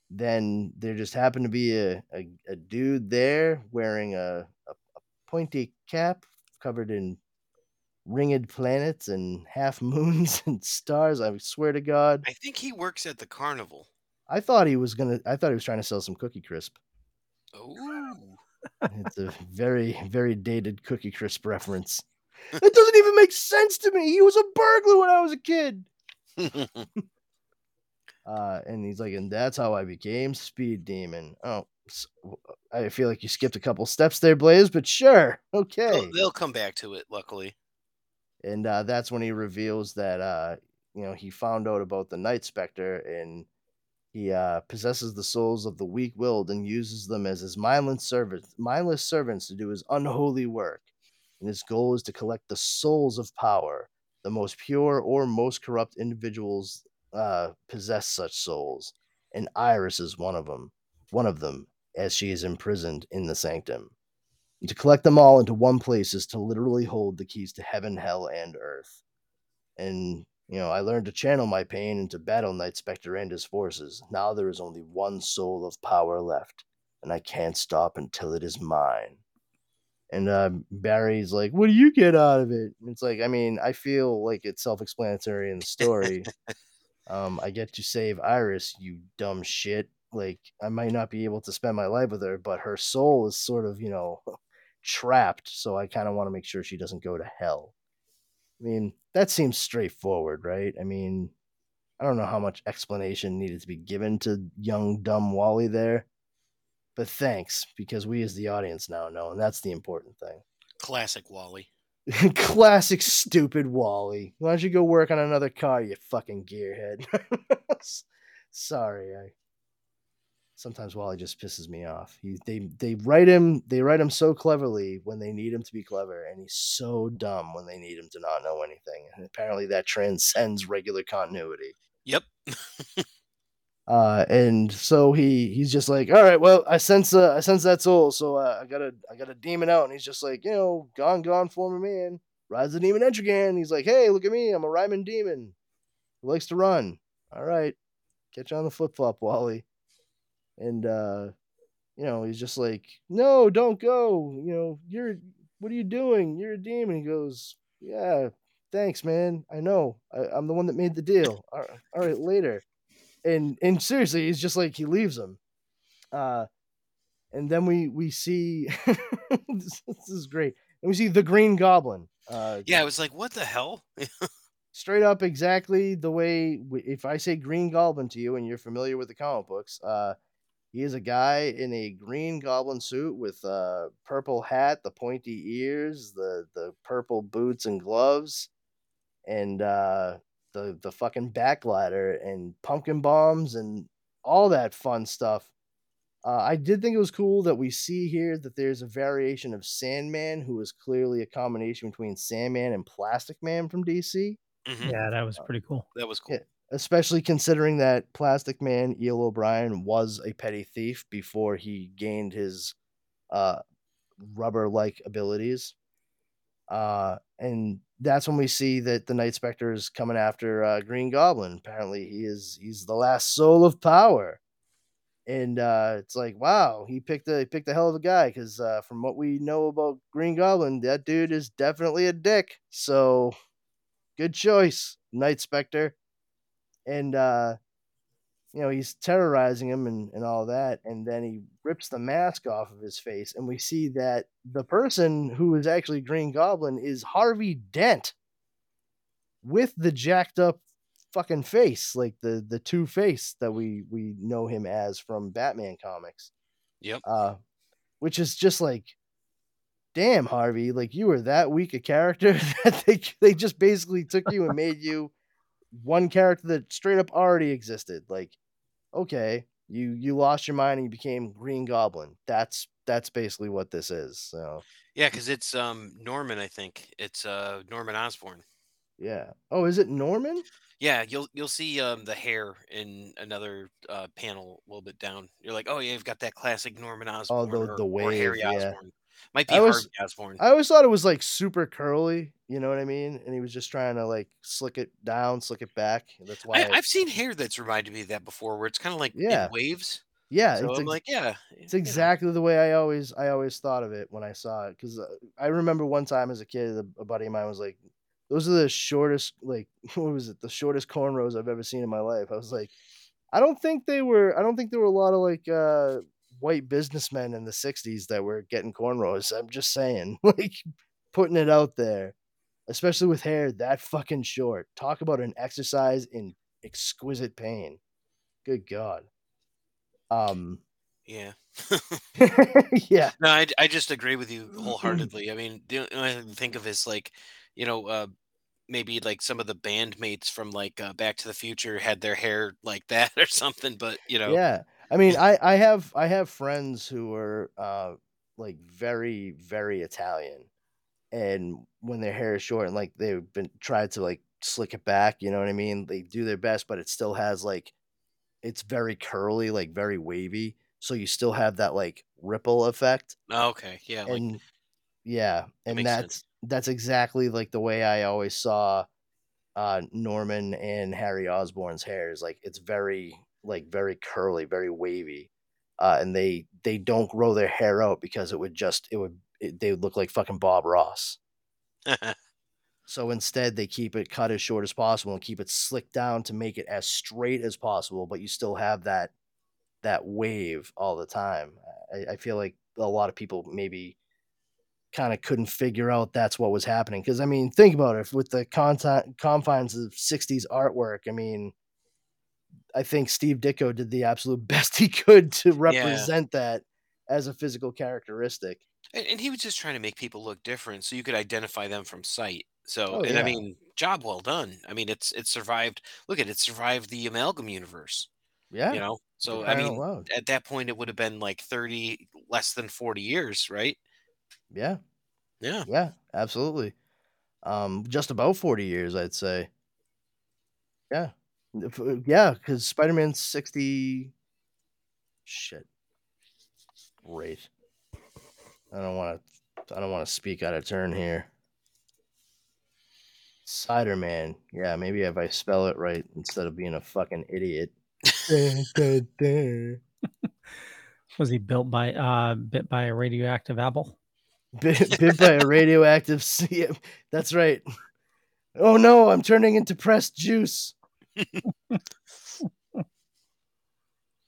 then there just happened to be a, a, a dude there wearing a, a, a pointy cap covered in ringed planets and half moons and stars. I swear to God. I think he works at the carnival. I thought he was gonna. I thought he was trying to sell some Cookie Crisp. Oh. It's a very, very dated Cookie Crisp reference. It doesn't even make sense to me. He was a burglar when I was a kid. Uh, and he's like, and that's how I became Speed Demon. Oh, s- I feel like you skipped a couple steps there, Blaze, but sure, okay. they'll, they'll come back to it, luckily. and uh, that's when he reveals that uh, you know he found out about the Night Spectre and he uh, possesses the souls of the weak-willed and uses them as his mindless servants, mindless servants to do his unholy work. And his goal is to collect the souls of power. The most pure or most corrupt individuals uh, possess such souls, and Iris is one of them. One of them, as she is imprisoned in the sanctum. And to collect them all into one place is to literally hold the keys to heaven, hell, and earth. And, you know, I learned to channel my pain into battle Night Spectre and his forces. Now there is only one soul of power left, and I can't stop until it is mine. And uh, Barry's like, What do you get out of it? And it's like, I mean, I feel like it's self explanatory in the story. um, I get to save Iris, you dumb shit. Like, I might not be able to spend my life with her, but her soul is sort of, you know, trapped. So I kind of want to make sure she doesn't go to hell. I mean, that seems straightforward, right? I mean, I don't know how much explanation needed to be given to young, dumb Wally there. But thanks, because we as the audience now know, and that's the important thing. Classic Wally. Classic stupid Wally. Why don't you go work on another car, you fucking gearhead? Sorry, I sometimes Wally just pisses me off. He they they write him they write him so cleverly when they need him to be clever, and he's so dumb when they need him to not know anything. And apparently that transcends regular continuity. Yep. Uh, and so he he's just like, all right, well, I sense uh, I sense that soul, so uh, I gotta I gotta demon out, and he's just like, you know, gone gone former man, rise the demon again. He's like, hey, look at me, I'm a rhyming demon who likes to run. All right, catch on the flip flop, Wally. And uh, you know, he's just like, no, don't go. You know, you're what are you doing? You're a demon. He goes, yeah, thanks, man. I know. I, I'm the one that made the deal. All right, all right later and and seriously, he's just like he leaves him. Uh, and then we we see this, this is great. And we see the Green Goblin. Uh, Yeah, I was like, what the hell? straight up exactly the way w- if I say Green Goblin to you and you're familiar with the comic books, uh, he is a guy in a green goblin suit with a purple hat, the pointy ears, the the purple boots and gloves, and uh, the the fucking back ladder and pumpkin bombs and all that fun stuff. Uh, I did think it was cool that we see here that there's a variation of Sandman, who is clearly a combination between Sandman and Plastic Man from DC. Mhm. Yeah, that was pretty cool. That was cool. Yeah. especially considering that Plastic Man Eel O'Brien was a petty thief before he gained his uh, rubber-like abilities. Uh, and that's when we see that the Night Spectre is coming after uh, Green Goblin. Apparently, he is he's the last soul of power, and uh, it's like wow, he picked a he picked a hell of a guy because uh, from what we know about Green Goblin, that dude is definitely a dick. So, good choice, Night Spectre and uh you know he's terrorizing him and, and all that and then he rips the mask off of his face and we see that the person who is actually green goblin is harvey dent with the jacked up fucking face like the the two face that we we know him as from batman comics Yep. uh which is just like damn harvey like you were that weak a character that they they just basically took you and made you one character that straight up already existed. Like, okay, you you lost your mind and you became Green Goblin. That's that's basically what this is. So Yeah, because it's um Norman. I think it's uh Norman Osborn. yeah. Oh, is it Norman? Yeah, you'll you'll see um the hair in another uh panel a little bit down. You're like, oh yeah, you've got that classic Norman Osborn the- or, the or Harry yeah. Osborn. Might be I was- Harvey Osborn. I always thought it was like super curly. You know what I mean? And he was just trying to like slick it down, slick it back. That's why. I, I've seen hair that's reminded me of that before, where it's kind of like Yeah. waves. yeah, so it's I'm ex- like, yeah, It's exactly the way I always I always thought of it when I saw it because I remember one time as a kid, a, a buddy of mine was like, "Those are the shortest like what was it? The shortest cornrows I've ever seen in my life." I was like, "I don't think they were. I don't think there were a lot of like uh, white businessmen in the '60s that were getting cornrows." I'm just saying, like putting it out there, especially with hair that fucking short. Talk about an exercise in exquisite pain. Good God. Um. Yeah. yeah. No, I, I just agree with you wholeheartedly. I mean, the only thing I can think of is like, you know, uh, maybe like some of the bandmates from like uh, Back to the Future had their hair like that or something. But you know, Yeah. I mean, I I have I have friends who are uh like very very Italian, and when their hair is short and like they've been tried to like slick it back, you know what I mean? They do their best, but it still has like it's very curly, like very wavy, so you still have that like ripple effect. oh, okay, yeah, like and yeah, and makes that's sense. that's exactly like the way I always saw uh Norman and Harry Osborn's hair is like it's very like very curly, very wavy. Uh and they they don't grow their hair out because it would just it would it, they would look like fucking Bob Ross. So instead they keep it cut as short as possible and keep it slicked down to make it as straight as possible, but you still have that that wave all the time. I, I feel like a lot of people maybe kind of couldn't figure out that's what was happening. Because I mean, think about it with the content confines of '60s artwork. I mean, I think Steve Ditko did the absolute best he could to represent that as a physical characteristic. and, and he was just trying to make people look different so you could identify them from sight. So, Oh, and I mean, job well done. I mean, it's it survived. Look at it, survived the amalgam universe. Yeah, You know, so I mean, at that point, it would have been like thirty, less than forty years, right? yeah, Yeah. yeah, absolutely. Um, just about forty years, I'd say. Yeah, yeah, because Spider Man sixty. Shit. Great. I don't want to. I don't want to speak out of turn here. Cider Man. Yeah, maybe if I spell it right instead of being a fucking idiot. Was he built by uh bit by a radioactive apple? bit, bit by a radioactive sea. That's right. Oh no, I'm turning into pressed juice.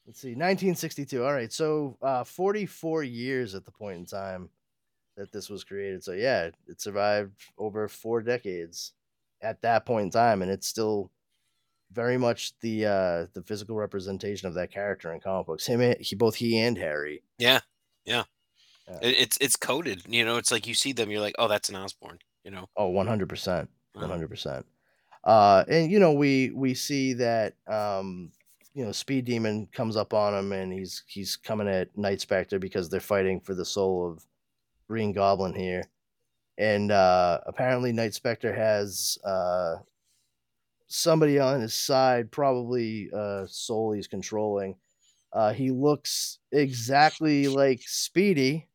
Let's see, 1962. All right, so uh, 44 years at the point in time that this was created. So yeah, it survived over four decades at that point in time, and it's still very much the uh, the physical representation of that character in comic books. Him, he both he and Harry. Yeah, yeah. Yeah. It, it's it's coded. You know, it's like you see them, you're like, oh, that's an Osborn. You know, Oh, 100 percent. Um, hundred percent. Uh, and you know, we we see that um, you know, Speed Demon comes up on him, and he's he's coming at Night Spectre because they're fighting for the soul of Green Goblin here, and uh, apparently Night Spectre has uh, somebody on his side, probably uh, Soul he's controlling. Uh, he looks exactly like Speedy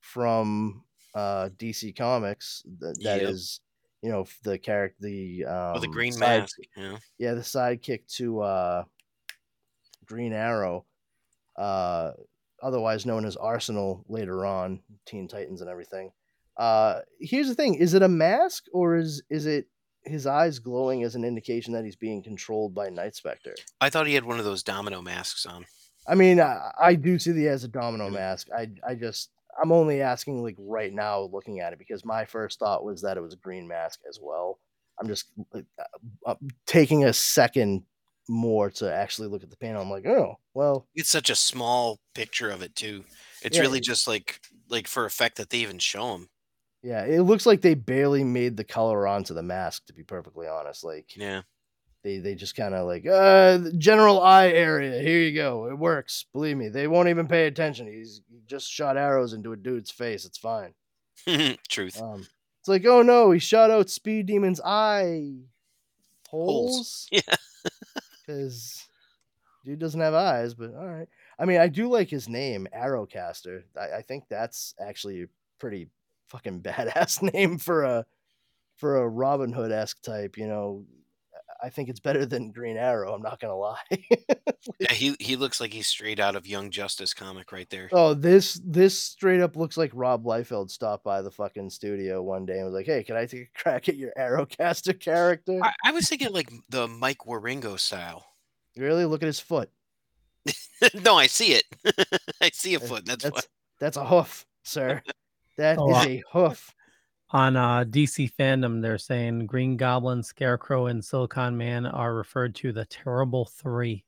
from uh, DC Comics. Th- that is, Yep. You know, the character, the um, With a green side- mask. Yeah. yeah, the sidekick to uh, Green Arrow, uh, otherwise known as Arsenal later on, Teen Titans and everything. Uh, here's the thing: is it a mask or is is it his eyes glowing as an indication that he's being controlled by Night Spectre? I thought he had one of those domino masks on. I mean, I, I do see the as a domino mask. I I just I'm only asking like right now, looking at it, because my first thought was that it was a green mask as well. I'm just like, uh, uh, taking a second more to actually look at the panel. I'm like, oh well, It's such a small picture of it too. It's Yeah, really just like like for effect that they even show him. yeah. It looks like they barely made the color onto the mask. To be perfectly honest, like Yeah. They they just kind of like uh general eye area. Here you go. It works. Believe me, they won't even pay attention. He's he just shot arrows into a dude's face. It's fine. Truth. Um, it's like, oh no, he shot out Speed Demon's eye holes. Yeah. Because dude doesn't have eyes, but all right. I mean, I do like his name, Arrowcaster. I, I think that's actually a pretty fucking badass name for a for a Robin Hood esque type. You know, I think it's better than Green Arrow. I'm not gonna lie. Yeah, he he looks like he's straight out of Young Justice comic right there. oh, this this straight up looks like Rob Liefeld stopped by the fucking studio one day and was like, "Hey, can I take a crack at your Arrowcaster character?" I, I was thinking like the Mike Wieringo style. Really, look at his foot. no, I see it. I see a foot. That's, that's what. that's a hoof, sir. That oh, is Oh, I- a hoof. On uh, DC fandom, they're saying Green Goblin, Scarecrow, and Silicon Man are referred to the Terrible Three.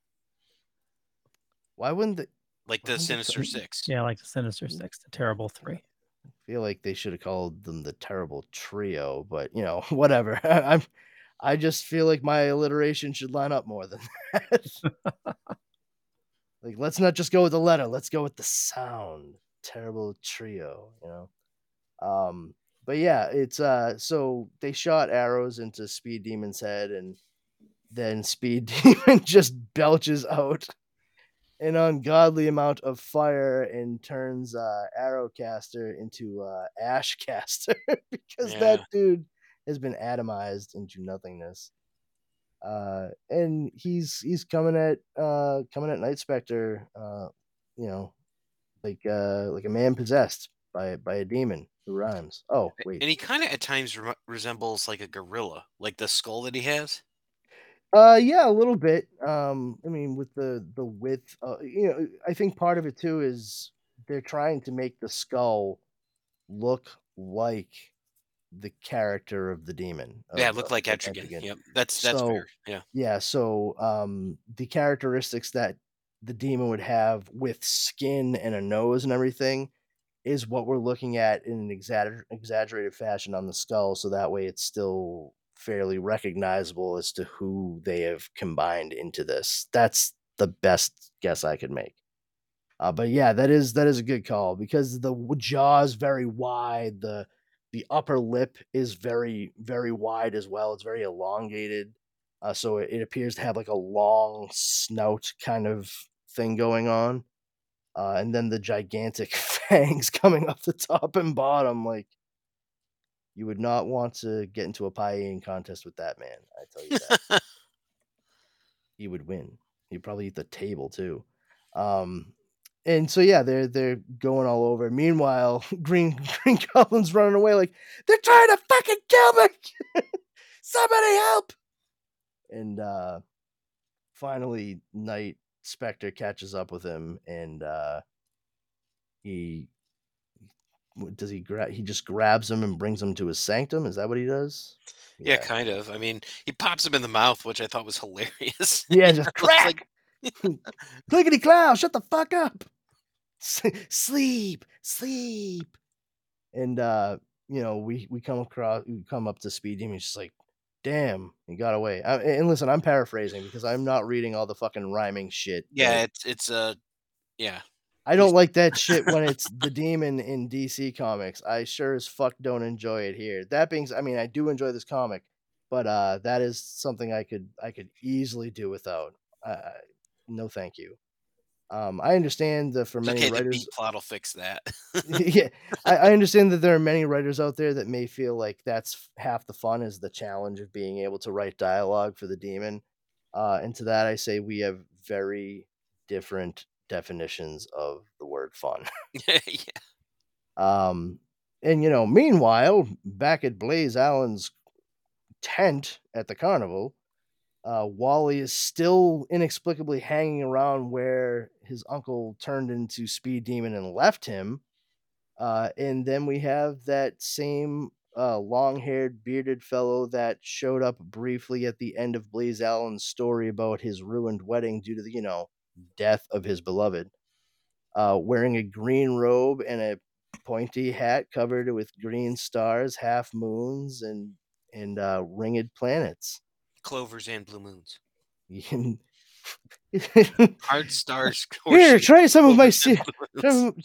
Why wouldn't they? like the Sinister some- Six. Yeah, like the Sinister Six, the Terrible Three. I feel like they should have called them the terrible trio, but you know, whatever. I'm I just feel like my alliteration should line up more than that. like let's not just go with the letter, let's go with the sound. Terrible trio, you know. Um but yeah, it's uh so they shot arrows into Speed Demon's head and then Speed Demon just belches out an ungodly amount of fire and turns uh Arrowcaster into uh Ashcaster because Yeah. that dude has been atomized into nothingness. Uh and he's he's coming at uh coming at Night Spectre uh you know like uh like a man possessed by by a demon who rhymes. Oh wait. And he kind of at times re- resembles like a gorilla, like the skull that he has. Uh, yeah, a little bit. Um, I mean, with the the width, uh, you know, I think part of it too is they're trying to make the skull look like the character of the demon. yeah, look like Etrigan. Etrigan. Yep, that's that's So- fair. Yeah, Yeah, so um, the characteristics that the demon would have with skin and a nose and everything is what we're looking at in an exagger- exaggerated fashion on the skull, so that way it's still fairly recognizable as to who they have combined into this. That's the best guess I could make. Uh, but yeah, that is that is a good call because the jaw is very wide. The the upper lip is very very wide as well. It's very elongated. Uh, so it, it appears to have like a long snout kind of thing going on. Uh, and then the gigantic fangs coming up the top and bottom. Like, you would not want to get into a pie eating contest with that man. I tell you that. he would win. He'd probably eat the table too. Um, and so yeah, they're they're going all over. Meanwhile, Green Green Goblin's running away like they're trying to fucking kill me. Somebody help! And uh finally Night Spectre catches up with him and uh he what does he grab he just grabs him and brings him to his sanctum? Is that what he does? yeah, kind of. I mean, he pops him in the mouth, which I thought was hilarious. Yeah, just crack. like, Clickety clown, shut the fuck up. Sleep, sleep. And uh, you know, we we come across we come up to Speed Demon, he's just like, damn, he got away. I, and listen, I'm paraphrasing because I'm not reading all the fucking rhyming shit. yeah, it's it's uh, yeah, I don't like that shit when it's the demon in DC comics. I sure as fuck don't enjoy it here. That being, I mean, I do enjoy this comic, but uh, that is something I could I could easily do without. Uh, no, thank you. Um, I understand that for many okay, writers, plot will fix that. yeah, I, I understand that there are many writers out there that may feel like that's half the fun is the challenge of being able to write dialogue for the demon. Uh, and to that, I say we have very different definitions of the word fun. yeah. Um, and you know, meanwhile, back at Blaze Allen's tent at the carnival, uh, Wally is still inexplicably hanging around where his uncle turned into Speed Demon and left him. Uh, and then we have that same uh, long haired, bearded fellow that showed up briefly at the end of Blaze Allen's story about his ruined wedding due to the, you know, death of his beloved, uh, wearing a green robe and a pointy hat covered with green stars, half moons, and and uh, ringed planets. Clovers and blue moons. Here, Hard stars. Here, try some of my clovers ce-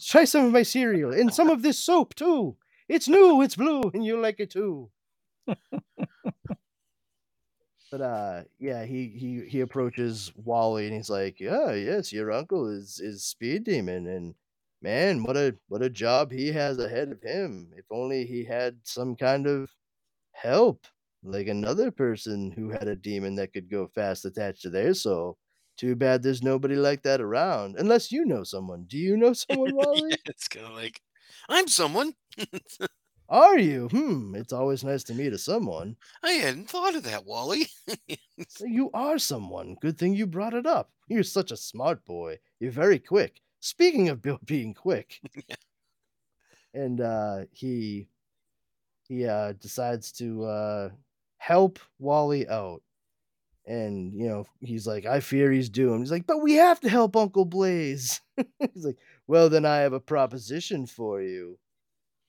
try, some- of my cereal and some of this soap too. It's new, it's blue, and you like it too. but uh, yeah, he he he approaches Wally and he's like, "Yeah, yes, your uncle is is Speed Demon, and man, what a what a job he has ahead of him. If only he had some kind of help, like another person who had a demon that could go fast attached to their soul." Too bad there's nobody like that around. Unless you know someone. Do you know someone, Wally? Yeah, it's kind of like I'm someone. Are you? Hmm. It's always nice to meet a someone. I hadn't thought of that, Wally. So You are someone. Good thing you brought it up. You're such a smart boy. You're very quick. Speaking of Bill being quick, and uh, he he uh, decides to uh, help Wally out. And you know he's like, I fear he's doomed. He's like, but we have to help Uncle Blaze. he's like, well then I have a proposition for you.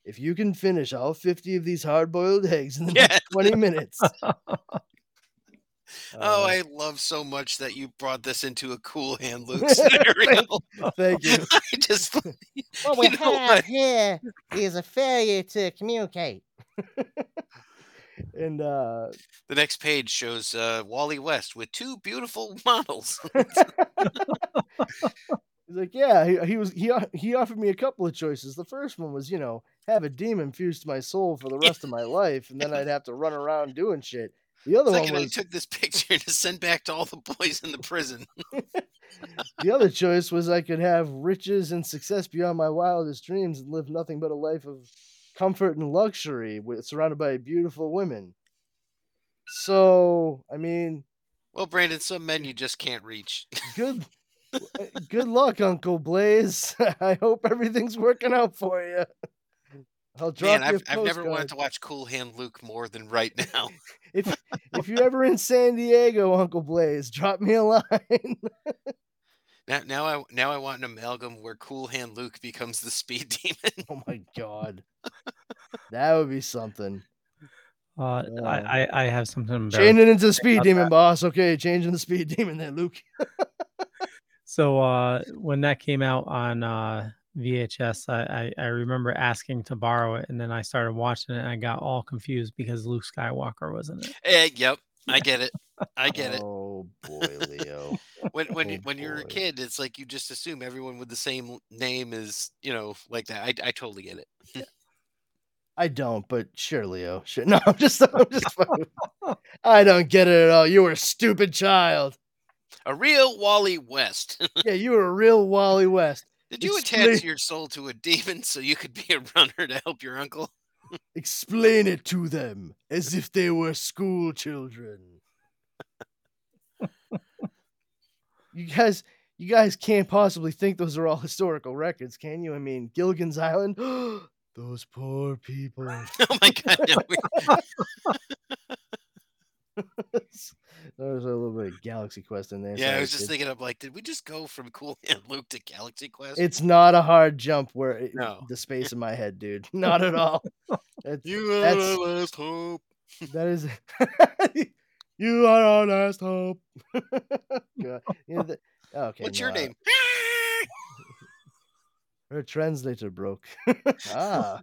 If you can finish all fifty of these hard-boiled eggs in the Yeah. next twenty minutes, oh, uh, I love so much that you brought this into a cool hand Luke scenario. thank you. I just What we You have what? here is a failure to communicate. And uh, the next page shows uh, Wally West with two beautiful models. He's like, yeah, he, he was he he offered me a couple of choices. The first one was, you know, have a demon fused to my soul for the rest of my life, and then I'd have to run around doing shit. The other one Second, I was took this picture to send back to all the boys in the prison. the other choice was I could have riches and success beyond my wildest dreams and live nothing but a life of comfort and luxury, with, surrounded by beautiful women. So, I mean, Well, Brandon, some men you just can't reach. good good luck, Uncle Blaze. I hope everything's working out for you. I'll drop Man, you I've, I've never wanted to watch Cool Hand Luke more than right now. if if you're ever in San Diego, Uncle Blaze, drop me a line. Now, now I now I want an amalgam where Cool Hand Luke becomes the Speed Demon. oh my god, that would be something. Uh, Yeah. I, I I have something embarrassing. Changing into the Speed Demon, boss. Okay, changing the Speed Demon there, Luke. So uh, when that came out on uh, VHS, I, I I remember asking to borrow it, and then I started watching it, and I got all confused because Luke Skywalker was in it. Eh, yep, I get it. I get it. Oh boy, Leo. When when oh you, when you're a kid, it's like you just assume everyone with the same name is you know like that. I I totally get it. I don't, but sure, Leo. Sure. No, I'm just, I'm just. fucking- I don't get it at all. You were a stupid child. A real Wally West. Yeah, you were a real Wally West. Did you Explain- attach your soul to a demon so you could be a runner to help your uncle? Explain it to them as if they were school children. you guys, you guys can't possibly think those are all historical records, can you? I mean, Gilligan's Island. those poor people. Oh my god! No, we- There's a little bit of Galaxy Quest in there. yeah, I was just thinking, I'm like, did we just go from Cool Hand Luke to Galaxy Quest? It's not a hard jump where it, No. the space in my head, dude. Not at all. It's, you are that's- our last hope. that is. you are our last hope. You know, the- okay. What's no, your name? Her translator broke. ah.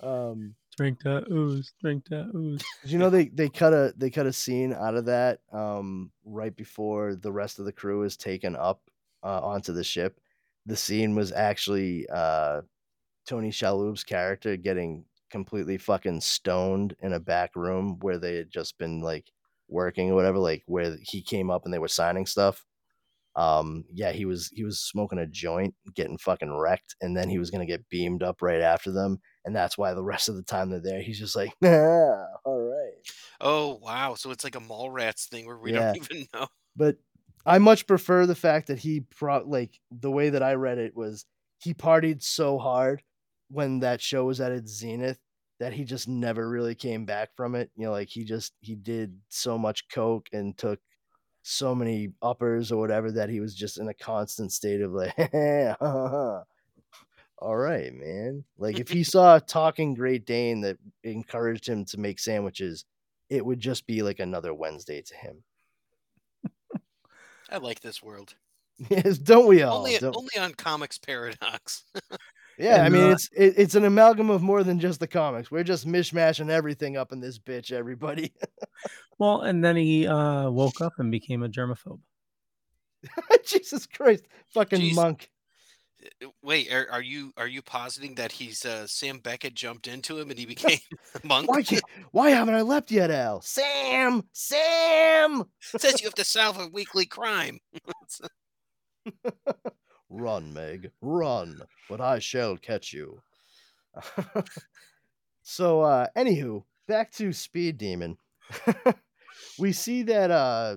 um. Drink that ooze. Drink that ooze. Did you know they they cut a they cut a scene out of that um right before the rest of the crew is taken up uh, onto the ship. The scene was actually uh Tony Shalhoub's character getting completely fucking stoned in a back room where they had just been like working or whatever, like where he came up and they were signing stuff. Um, yeah, he was he was smoking a joint, getting fucking wrecked, and then he was gonna get beamed up right after them, and that's why the rest of the time they're there, he's just like, nah, all right. Oh wow! So it's like a Mallrats thing where we Yeah. don't even know. But I much prefer the fact that he pro like the way that I read it was he partied so hard when that show was at its zenith that he just never really came back from it. You know, like he just he did so much coke and took so many uppers or whatever that he was just in a constant state of like, uh-huh. all right, man. Like if he saw a talking Great Dane that encouraged him to make sandwiches, it would just be like another Wednesday to him. I like this world. Yes, don't we all? only Don't- only on Comix Paradox. Yeah, I mean uh, it's it, it's an amalgam of more than just the comics. We're just mishmashing everything up in this bitch, everybody. Well, and then he uh, woke up and became a germaphobe. Jesus Christ, fucking Jeez. monk. Uh, Wait, are, are you are you positing that he's uh, Sam Beckett jumped into him and he became a monk? Why can't, why haven't I left yet, Al? Sam, Sam, says you have to solve a weekly crime. Run, Meg, run, but I shall catch you. so, uh, anywho, back to Speed Demon. we see that uh,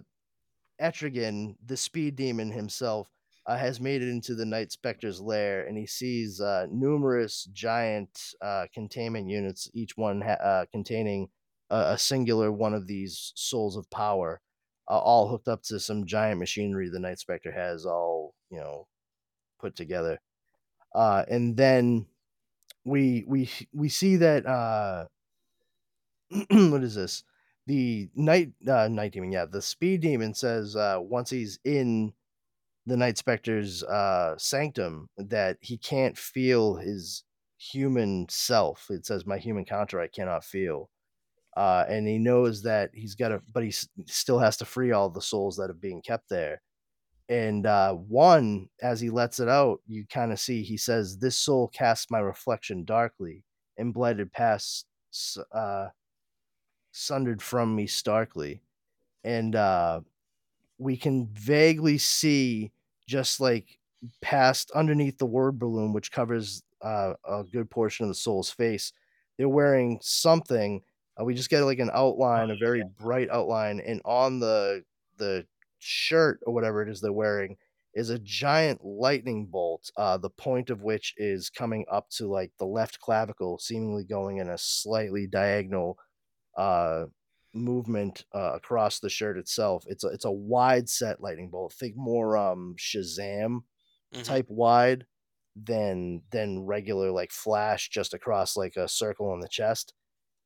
Etrigan, the Speed Demon himself, uh, has made it into the Night Spectre's lair, and he sees uh, numerous giant uh, containment units, each one ha- uh, containing a, a singular one of these souls of power, uh, all hooked up to some giant machinery the Night Spectre has all, you know, put together. Uh, and then we we we see that uh, what is this? The night uh, night demon, yeah, the speed demon says uh, once he's in the Night specter's uh, sanctum that he can't feel his human self. It says, "My human counter, I cannot feel," uh, and he knows that he's got to, but he s- still has to free all the souls that are being kept there. And uh, one, as he lets it out, you kind of see he says, "This soul casts my reflection darkly, and blighted past, uh, sundered from me starkly," and uh, we can vaguely see just like past underneath the word balloon, which covers uh, a good portion of the soul's face. They're wearing something. Uh, we just get like an outline, a very bright outline, and on the the shirt or whatever it is they're wearing is a giant lightning bolt. Uh, the point of which is coming up to like the left clavicle, seemingly going in a slightly diagonal uh, movement uh, across the shirt itself. It's a it's a wide set lightning bolt. Think more um Shazam Mhm. type wide than than regular like flash just across like a circle on the chest.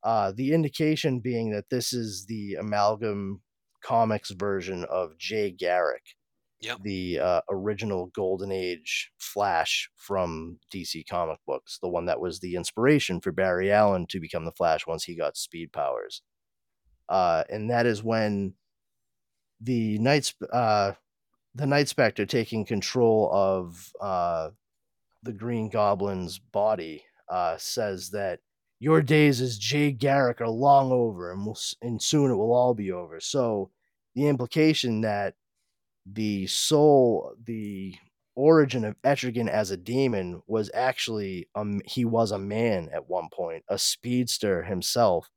Uh, the indication being that this is the amalgam comics version of Jay Garrick, Yep. the uh, original Golden Age Flash from DC comic books, the one that was the inspiration for Barry Allen to become the Flash once he got speed powers. Uh, and that is when the Night uh, the Night Spectre taking control of uh, the Green Goblin's body uh, says that your days as Jay Garrick are long over, and will and soon it will all be over. So the implication that the soul, the origin of Etrigan as a demon was actually um he was a man at one point, a speedster himself,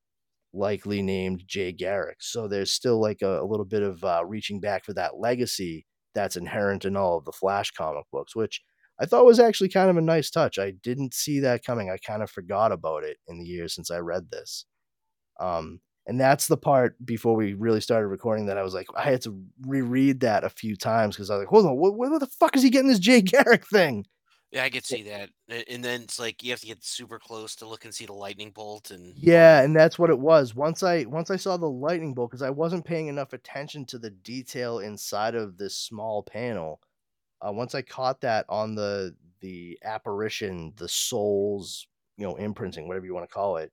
likely named Jay Garrick. So there's still like a, a little bit of uh, reaching back for that legacy that's inherent in all of the Flash comic books, which I thought it was actually kind of a nice touch. I didn't see that coming. I kind of forgot about it in the years since I read this. Um, and that's the part before we really started recording that I was like, I had to reread that a few times because I was like, hold on, what, what the fuck is he getting this Jay Garrick thing? Yeah, I could see that. And then it's like you have to get super close to look and see the lightning bolt and Yeah, and that's what it was. Once I once I saw the lightning bolt, because I wasn't paying enough attention to the detail inside of this small panel. Uh, once I caught that on the the apparition, the soul's you know imprinting, whatever you want to call it,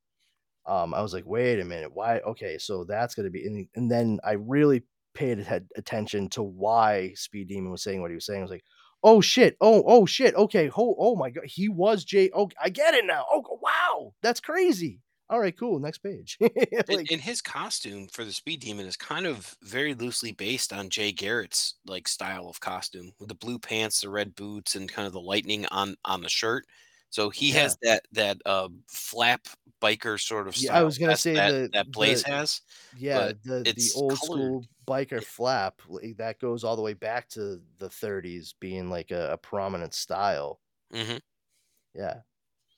um, I was like, wait a minute, why? Okay, so that's gonna be, and, and then I really paid atten- attention to why Speed Demon was saying what he was saying. I was like, oh shit, oh oh shit, okay, oh oh my god, he was Jay. Oh, I get it now. Oh wow, that's crazy. All right, cool. Next page. And, Like, and his costume for the Speed Demon is kind of very loosely based on Jay Garrett's like style of costume with the blue pants, the red boots, and kind of the lightning on on the shirt. So he has that that uh, flap biker sort of style. Yeah, I was gonna say that, the- that Blaze the- has. yeah, the the old colored. school biker flap that goes all the way back to the 30s, being like a, a prominent style. hmm Yeah.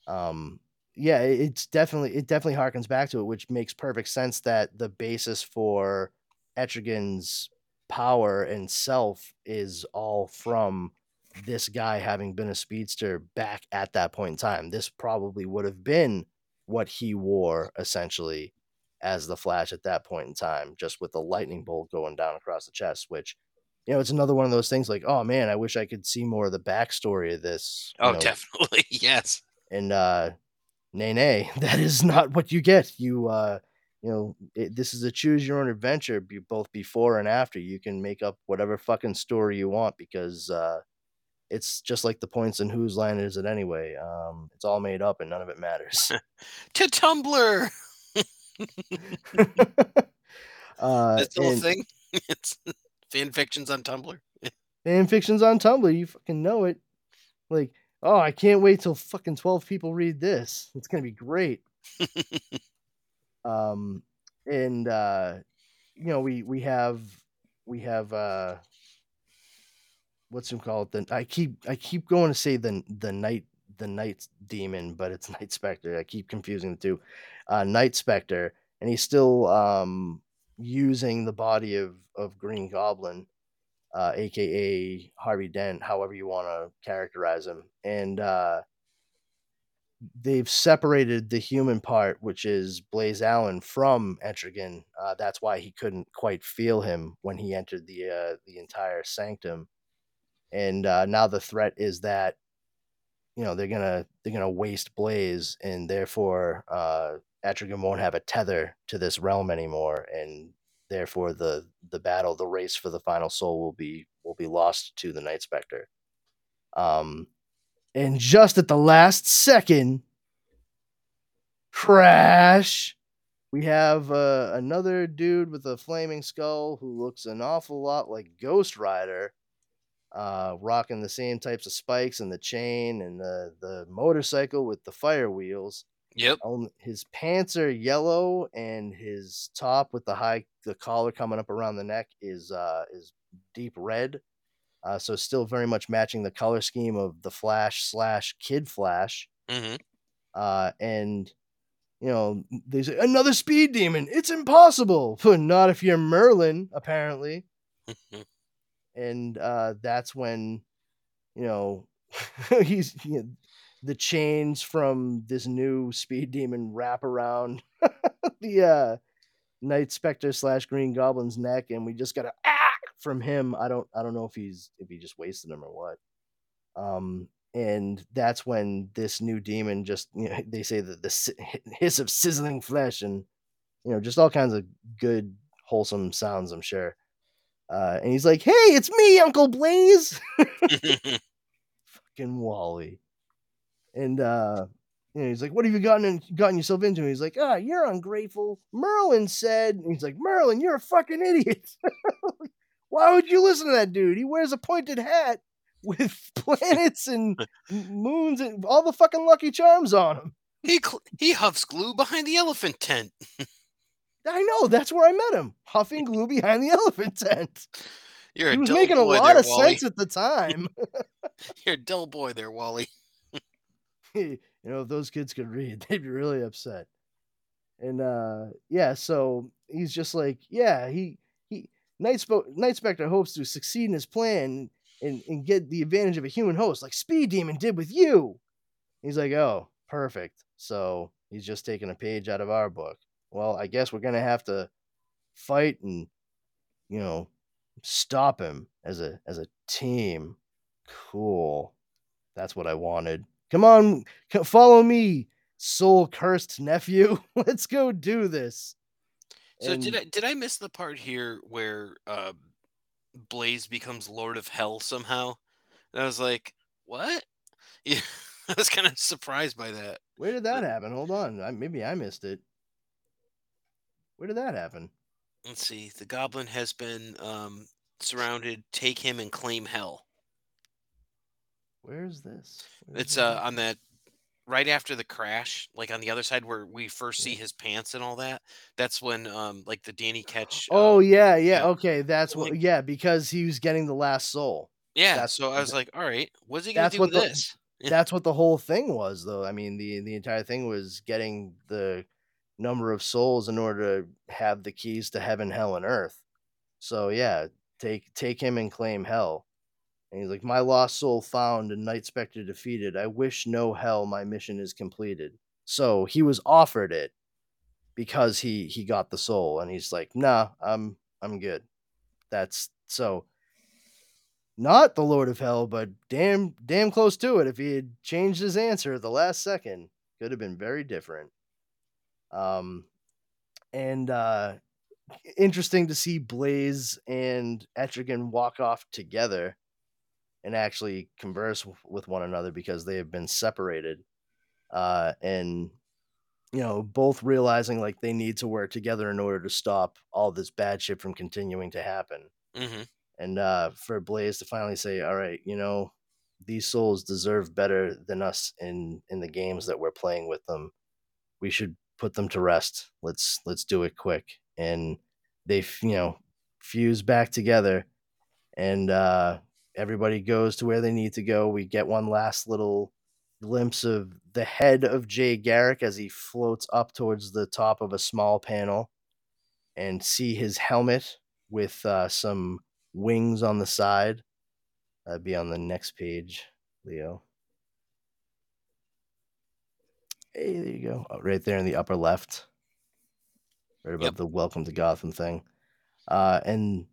Um yeah, it- it's definitely it definitely harkens back to it, which makes perfect sense that the basis for Etrigan's power and self is all from this guy having been a speedster back at that point in time. This probably would have been what he wore essentially as the Flash at that point in time, just with the lightning bolt going down across the chest, which you know, it's another one of those things like, oh man, I wish I could see more of the backstory of this. Oh, know, definitely. Yes. and uh nay nay that is not what you get you uh you know it, this is a choose your own adventure be, both before and after you can make up whatever fucking story you want because uh it's just like the points in whose line is it anyway um it's all made up and none of it matters To Tumblr. uh That's the whole and thing. it's fan fictions on Tumblr. fan fiction's on tumblr you fucking know it like oh i can't wait till fucking 12 people read this. It's gonna be great. Um and uh you know we we have we have uh what's him called? The i keep i keep going to say the the night the night demon but it's night specter i keep confusing the two. Uh night specter and he's still um using the body of of green goblin uh aka harvey dent however you want to characterize him and uh they've separated the human part, which is Blaze Allen, from Etrigan. Uh, that's why he couldn't quite feel him when he entered the uh, the entire sanctum. And uh, now the threat is that you know they're gonna they're gonna waste Blaze, and therefore uh, Etrigan won't have a tether to this realm anymore, and therefore the the battle, the race for the final soul, will be will be lost to the Night Spectre. Um, and just at the last second, crash. We have uh, another dude with a flaming skull who looks an awful lot like Ghost Rider, uh, rocking the same types of spikes and the chain and the the motorcycle with the fire wheels. Yep. His pants are yellow, and his top with the high the collar coming up around the neck is uh, is deep red. Uh, so still very much matching the color scheme of the Flash slash Kid Flash. hmm Uh, and you know, they say another speed demon. It's impossible, but not if you're Merlin, apparently. and uh, that's when you know he's you know, the chains from this new speed demon wrap around the uh, Night Spectre slash Green Goblin's neck, and we just got a ah from him. I don't I don't know if he's if he just wasted him or what. Um, and that's when this new demon just you know they say that the hiss of sizzling flesh and you know just all kinds of good wholesome sounds. I'm sure. Uh, and he's like, "Hey, it's me, Uncle Blaze." fucking Wally. And uh you know, he's like, What have you gotten in, gotten yourself into? And he's like, Ah, you're ungrateful. Merlin said, and he's like, Merlin, you're a fucking idiot. Why would you listen to that dude? He wears a pointed hat with planets and moons and all the fucking lucky charms on him. he cl- he huffs glue behind the elephant tent. I know, that's where I met him. Huffing glue behind the elephant tent. You're He a was dull making a lot there, of Wally. sense at the time. You're a dull boy there, Wally. you know, if those kids could read, they'd be really upset. And uh yeah, so he's just like, yeah, he he Night, Night Spectre hopes to succeed in his plan and, and get the advantage of a human host, like Speed Demon did with you. He's like, oh, perfect. So he's just taking a page out of our book. Well, I guess we're gonna have to fight and you know stop him as a as a team. Cool. That's what I wanted. Come on, follow me, soul cursed nephew. Let's go do this. So did I did I miss the part here where uh, Blaze becomes Lord of Hell somehow? And I was like, what? Yeah, I was kind of surprised by that. Where did that happen? Hold on. I, maybe I missed it. Where did that happen? Let's see. The Goblin has been um, surrounded. Take him and claim Hell. Where's this? Where's It's uh on that right after the crash, like on the other side where we first see his pants and all that. That's when um like the Danny catch. Oh uh, yeah, yeah. Okay, that's what. Like- Yeah, because he was getting the last soul. yeah. that's- So I was like, all right, what's he gonna that's do what with the- this? That's what the whole thing was, though. I mean, the the entire thing was getting the number of souls in order to have the keys to heaven, hell, and earth. So yeah, take take him and claim hell. And he's like, My lost soul found and Night Spectre defeated. I wish no hell my mission is completed. So he was offered it because he he got the soul, and he's like, Nah, I'm I'm good. That's so not the Lord of Hell, but damn damn close to it. If he had changed his answer at the last second, could have been very different. Um and uh interesting to see Blaze and Etrigan walk off together and actually converse w- with one another because they have been separated. Uh and you know, both realizing like they need to work together in order to stop all this bad shit from continuing to happen hmm and uh, for Blaze to finally say, "All right, you know, these souls deserve better than us in in the games that we're playing with them. We should put them to rest. Let's let's do it quick." And they, f- you know, fuse back together, and uh, everybody goes to where they need to go. We get one last little glimpse of the head of Jay Garrick as he floats up towards the top of a small panel, and see his helmet with uh, some wings on the side. That'd be on the next page, Leo. Hey, there you go. Oh, right there in the upper left. Right above Yep. the welcome to Gotham thing. Uh, and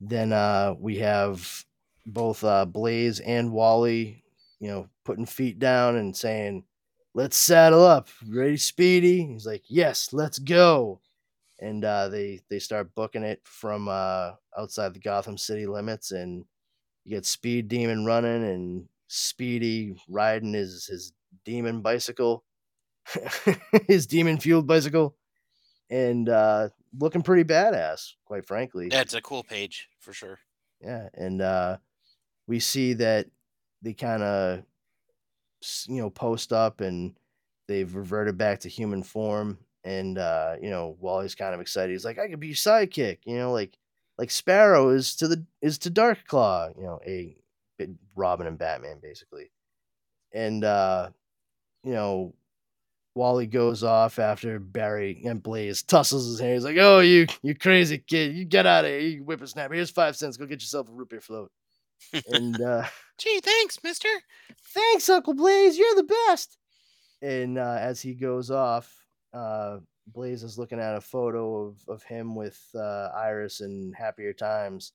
then uh, we have both uh, Blaze and Wally, you know, putting feet down and saying, let's saddle up. Ready, Speedy? He's like, yes, let's go and uh, they they start booking it from uh, outside the Gotham City limits, and you get Speed Demon running and Speedy riding his his demon bicycle, his demon fueled bicycle, and uh, looking pretty badass, quite frankly. It's a cool page for sure. Yeah, and uh, we see that they kind of, you know, post up and they've reverted back to human form. And uh, you know, Wally's kind of excited. He's like, "I could be your sidekick," you know, like like Sparrow is to the is to Dark Claw, you know, a Robin and Batman basically. And uh, you know, Wally goes off after Barry and Blaze tussles his hair. He's like, "Oh, you you crazy kid! You get out of here, you whippersnapper! Here's five cents. Go get yourself a root beer float." And uh, Gee, thanks, Mister. thanks, Uncle Blaze. You're the best. And uh, as he goes off, uh, Blaze is looking at a photo of, of him with uh, Iris in happier times.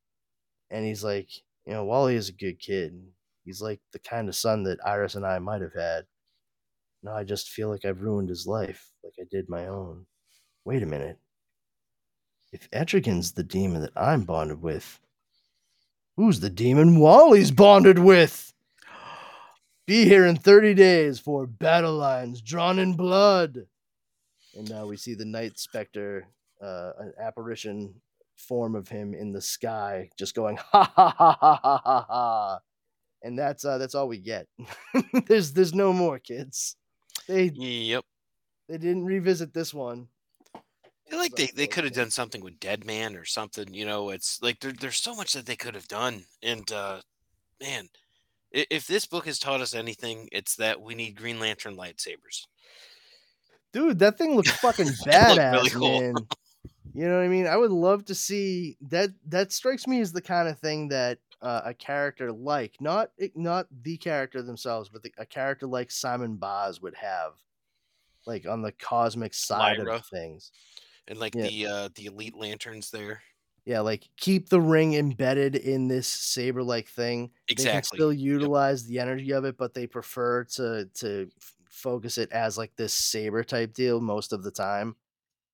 And he's like, you know, Wally is a good kid. He's like the kind of son that Iris and I might have had. Now I just feel like I've ruined his life, like I did my own. Wait a minute. If Etrigan's the demon that I'm bonded with, who's the demon Wally's bonded with? Be here in 30 days for battle lines drawn in blood. And now we see the Night Spectre, uh, an apparition form of him in the sky, just going ha ha ha ha ha ha ha. And that's uh, that's all we get. there's there's no more kids. They Yep. they didn't revisit this one. I feel like they, they could have done something with Dead Man or something. You know, it's like there, there's so much that they could have done. And uh, man, if this book has taught us anything, it's that we need Green Lantern lightsabers. Dude, that thing looks fucking badass, really cool. man. You know what I mean? I would love to see that. That strikes me as the kind of thing that uh, a character like not not the character themselves, but the, a character like Simon Baz would have, like on the cosmic side Lyra. of things. And like Yeah. the uh, the elite lanterns there. Yeah, like keep the ring embedded in this saber like thing. Exactly. They can still utilize the energy of it, but they prefer to to f- focus it as like this saber type deal most of the time.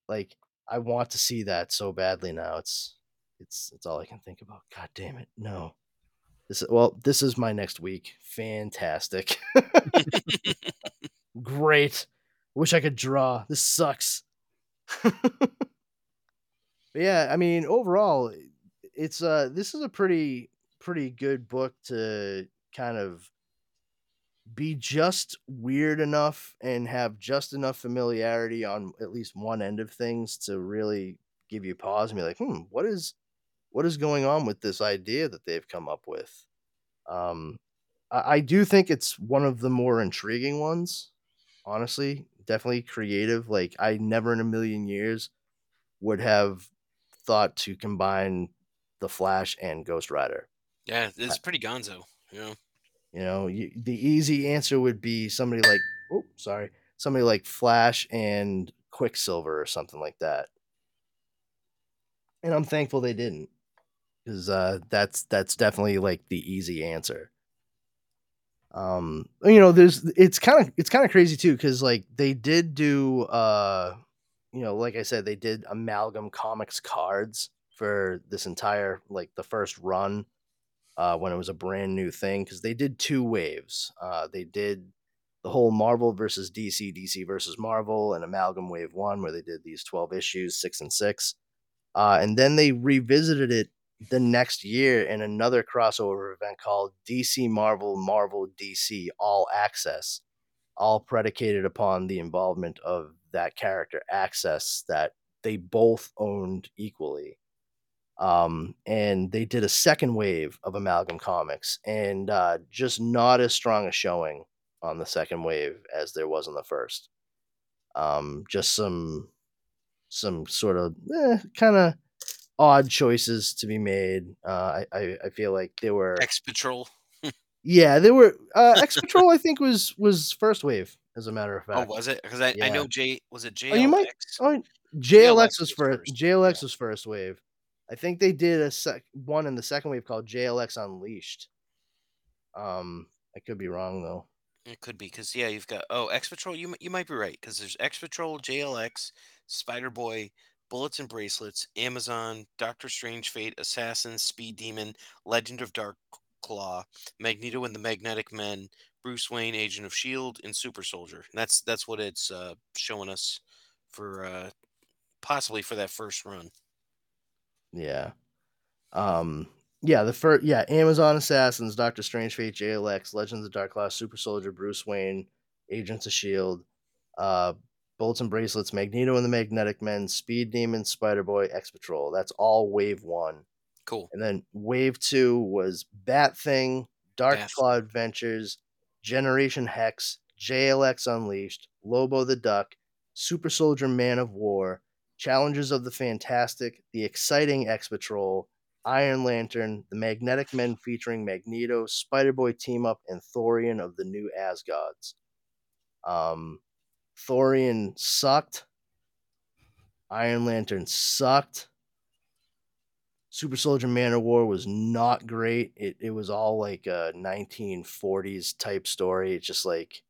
Like I want to see that so badly now. It's it's it's all I can think about. God damn it. No. This well, this is my next week. Fantastic. Great. Wish I could draw. This sucks. Yeah, I mean, overall, it's uh this is a pretty pretty good book to kind of be just weird enough and have just enough familiarity on at least one end of things to really give you pause and be like, hmm, what is what is going on with this idea that they've come up with? Um, I, I do think it's one of the more intriguing ones, honestly. Definitely creative. Like I never in a million years would have thought to combine the Flash and Ghost Rider. Yeah, it's pretty gonzo. You know? You know, you, the easy answer would be somebody like, oh, sorry, somebody like Flash and Quicksilver or something like that. And I'm thankful they didn't, because uh, that's that's definitely like the easy answer. Um, you know, there's it's kind of it's kind of crazy too, because like they did do, uh, you know, like I said, they did amalgam comics cards for this entire like the first run uh, when it was a brand new thing because they did two waves. Uh, they did the whole Marvel versus DC, DC versus Marvel, and Amalgam Wave One, where they did these twelve issues, six and six, uh, and then they revisited it the next year in another crossover event called DC Marvel Marvel DC All Access, all predicated upon the involvement of that character Access that they both owned equally. Um, and they did a second wave of amalgam comics and uh, just not as strong a showing on the second wave as there was on the first. Um, just some some sort of eh, kind of odd choices to be made uh, I, I, feel like they were X Patrol. yeah they were uh, x patrol i think was was first wave as a matter of fact. Oh, fact was it? Because I, I know J was it JLX? Oh, you might- Oh, JLX JLX was first. first, JLX yeah. was first wave. I think they did a sec- one in the second wave called JLX Unleashed. Um, I could be wrong though. It could be because yeah, you've got oh X Patrol. You you might be right because there's X Patrol, JLX, Spider Boy, Bullets and Bracelets, Amazon, Doctor Strange, Fate, Assassin, Speed Demon, Legend of Dark Claw, Magneto and the Magnetic Men, Bruce Wayne, Agent of Shield, and Super Soldier. And that's that's what it's uh, showing us for uh, possibly for that first run. Yeah. Um. Yeah. The first. Yeah. Amazon Assassins, Doctor Strange, Fate, JLX, Legends of Dark Class, Super Soldier, Bruce Wayne, Agents of Shield, uh, Bolts and Bracelets, Magneto and the Magnetic Men, Speed Demon, Spider Boy, X Patrol. That's all wave one. Cool. And then wave two was Bat Thing, Dark Bat Claw Adventures, Generation Hex, JLX Unleashed, Lobo the Duck, Super Soldier Man of War, Challengers of the Fantastic, The Exciting X Patrol, Iron Lantern, The Magnetic Men featuring Magneto, Spider Boy Team Up, and Thorion of the New Asgods. Um, Thorion sucked. Iron Lantern sucked. Super Soldier Man of War was not great. It it was all like a 1940s type story. It's just like,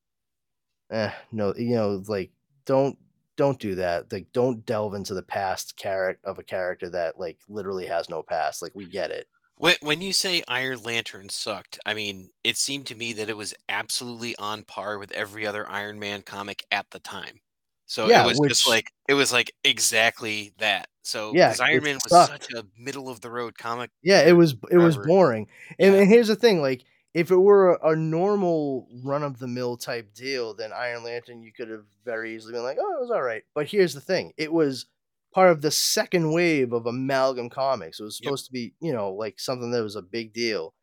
eh, no, you know, like don't don't do that. Like don't delve into the past character of a character that like literally has no past. Like we get it. When, when you say Iron Lantern sucked, I mean, it seemed to me that it was absolutely on par with every other Iron Man comic at the time. So Yeah, it was just like it was like exactly that. So yeah, Iron Man was sucked. such a middle of the road comic. Yeah, it was it was boring. And, Yeah. and here's the thing, like if it were a, a normal run of the mill type deal, then Iron Lantern you could have very easily been like, oh, it was all right. But here's the thing, it was part of the second wave of amalgam comics. It was Yep. supposed to be, you know, like something that was a big deal.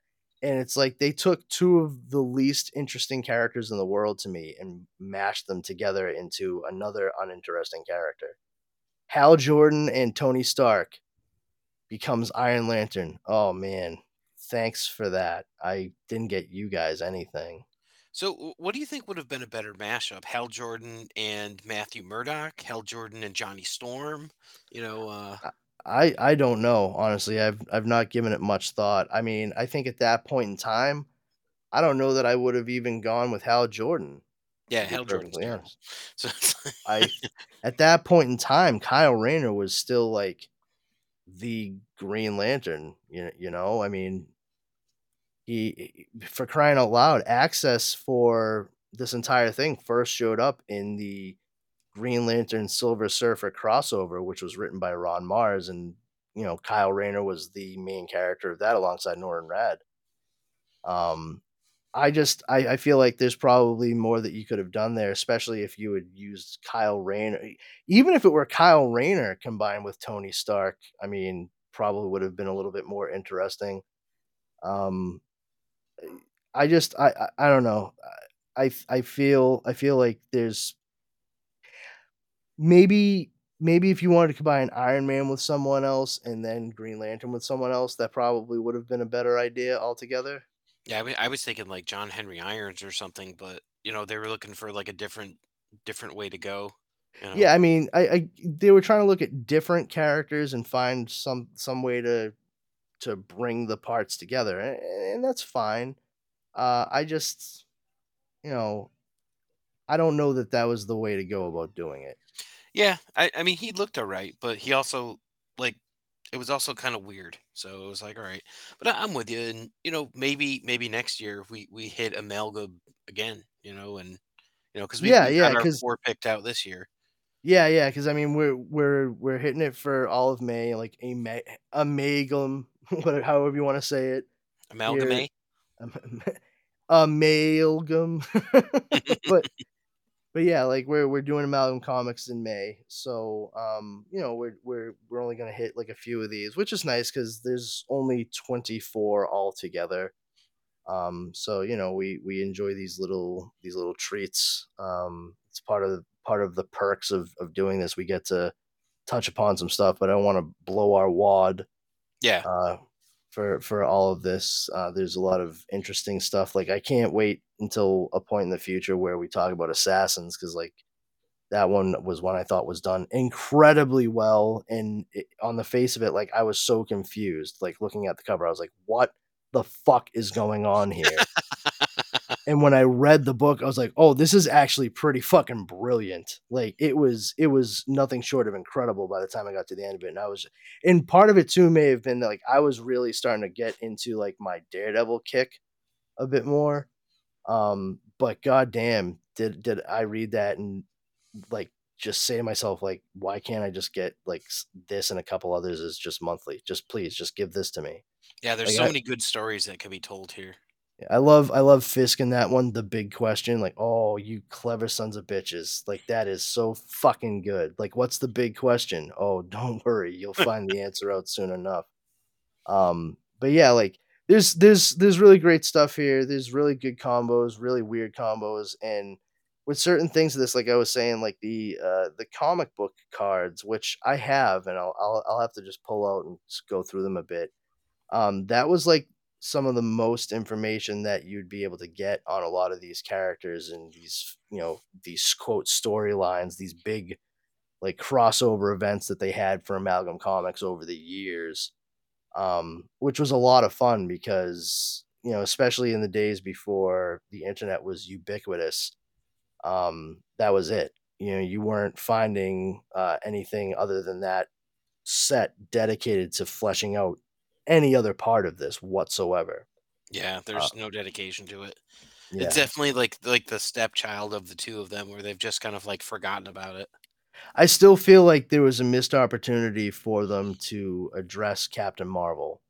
And it's like they took two of the least interesting characters in the world to me and mashed them together into another uninteresting character. Hal Jordan and Tony Stark becomes Iron Lantern. Oh man, thanks for that. I didn't get you guys anything. So what do you think would have been a better mashup? Hal Jordan and Matthew Murdock, Hal Jordan and Johnny Storm. You know, uh, I I don't know honestly. I've I've not given it much thought. I mean, I think at that point in time, I don't know that I would have even gone with Hal Jordan. Yeah, Hal terrible. honest. So I at that point in time, Kyle Rayner was still like the Green Lantern. You you know, I mean, he for crying out loud, access for this entire thing first showed up in the Green Lantern Silver Surfer crossover, which was written by Ron Marz, and you know Kyle Rayner was the main character of that alongside Norrin Radd. Um, I just I, I feel like there's probably more that you could have done there, especially if you had used Kyle Rayner. Even if it were Kyle Rayner combined with Tony Stark, I mean, probably would have been a little bit more interesting. Um, I just I I, I don't know. I I feel I feel like there's maybe maybe if you wanted to combine Iron Man with someone else and then Green Lantern with someone else, that probably would have been a better idea altogether. yeah, I, mean, I was thinking like John Henry Irons or something, but you know they were looking for like a different different way to go. You know? Yeah, I mean, I, I they were trying to look at different characters and find some some way to to bring the parts together, and, and that's fine. Uh, I just, you know, I don't know that that was the way to go about doing it. Yeah, I, I mean he looked alright, but he also like it was also kind of weird. So it was like, all right, but I, I'm with you, and you know maybe maybe next year we we hit amalgam again, you know, and you know because we Yeah, we yeah, got our 'cause- four picked out this year. Yeah, yeah, because I mean, we're we're we're hitting it for all of May, like a ma- amalgam, whatever, however you want to say it. Amalgamate. Am- amalgam. But but yeah like we're we're doing amalgam comics in may so um you know we're we're we're only gonna hit like a few of these which is nice because there's only 24 altogether. Um so you know we we enjoy these little these little treats. Um it's part of part of the perks of of doing this. We get to touch upon some stuff but i don't want to blow our wad Yeah, uh, for for all of this. Uh, there's a lot of interesting stuff. Like I can't wait until a point in the future where we talk about assassins because like that one was one I thought was done incredibly well. And it, on the face of it, like I was so confused. Like looking at the cover, I was like, "What the fuck is going on here?" and when I read the book, I was like, "Oh, this is actually pretty fucking brilliant." Like it was, it was nothing short of incredible by the time I got to the end of it, and I was, and part of it too may have been that like I was really starting to get into like my Daredevil kick a bit more. Um, but goddamn, did did I read that and like just say to myself like, why can't I just get like this and a couple others is just monthly? Just please, just give this to me. yeah. There's like, so I- many good stories that can be told here. I love I love Fisk in that one. The big question, like, oh, you clever sons of bitches, like that is so fucking good. Like, what's the big question? Oh, don't worry, you'll find the answer out soon enough. Um, but yeah, like there's there's there's really great stuff here. There's really good combos, really weird combos, and with certain things of this, like I was saying, like the uh the comic book cards, which I have, and I'll I'll, I'll have to just pull out and go through them a bit. Um, that was like some of the most information that you'd be able to get on a lot of these characters and these you know these quote storylines these big like crossover events that they had for amalgam comics over the years um which was a lot of fun because you know especially in the days before the internet was ubiquitous um that was it. You know you weren't finding uh anything other than that set dedicated to fleshing out any other part of this whatsoever Yeah, uh, there's no dedication to it. yeah It's definitely like like the stepchild of the two of them, where they've just kind of like forgotten about it. I still feel like there was a missed opportunity for them to address Captain Marvel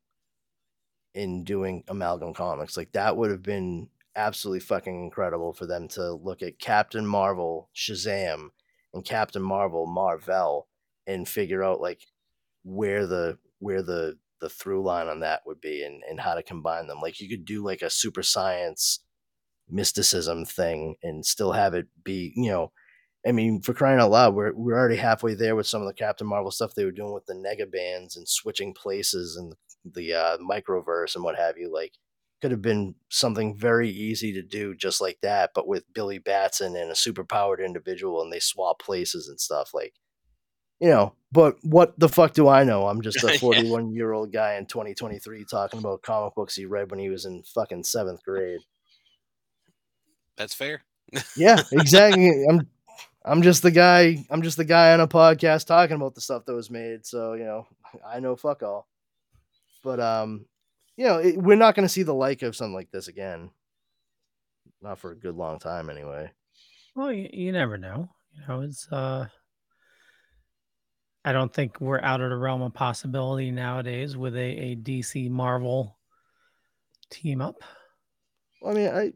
in doing Amalgam Comics. Like that would have been absolutely fucking incredible for them to look at Captain Marvel Shazam and Captain Marvel Marvel and figure out like where the where the the through line on that would be and, and how to combine them. Like you could do like a super science mysticism thing and still have it be, you know, I mean, for crying out loud, we're we're already halfway there with some of the Captain Marvel stuff they were doing with the nega bands and switching places and the uh, microverse and what have you. Like, could have been something very easy to do just like that, but with Billy Batson and a superpowered individual, and they swap places and stuff. Like, you know. But what the fuck do I know? I'm just a 41 year old guy in 2023 talking about comic books he read when he was in fucking seventh grade. That's fair. Yeah, exactly. I'm I'm just the guy. I'm just the guy on a podcast talking about the stuff that was made. So you know, I know fuck all. But um, you know, it, we're not going to see the like of something like this again. Not for a good long time, anyway. Well, you, you never know. You know, it's uh I don't think we're out of the realm of possibility nowadays with a, a DC Marvel team up. Well, I mean, I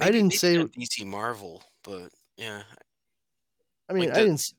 I didn't say. DC Marvel, but yeah. I mean, like I the- didn't.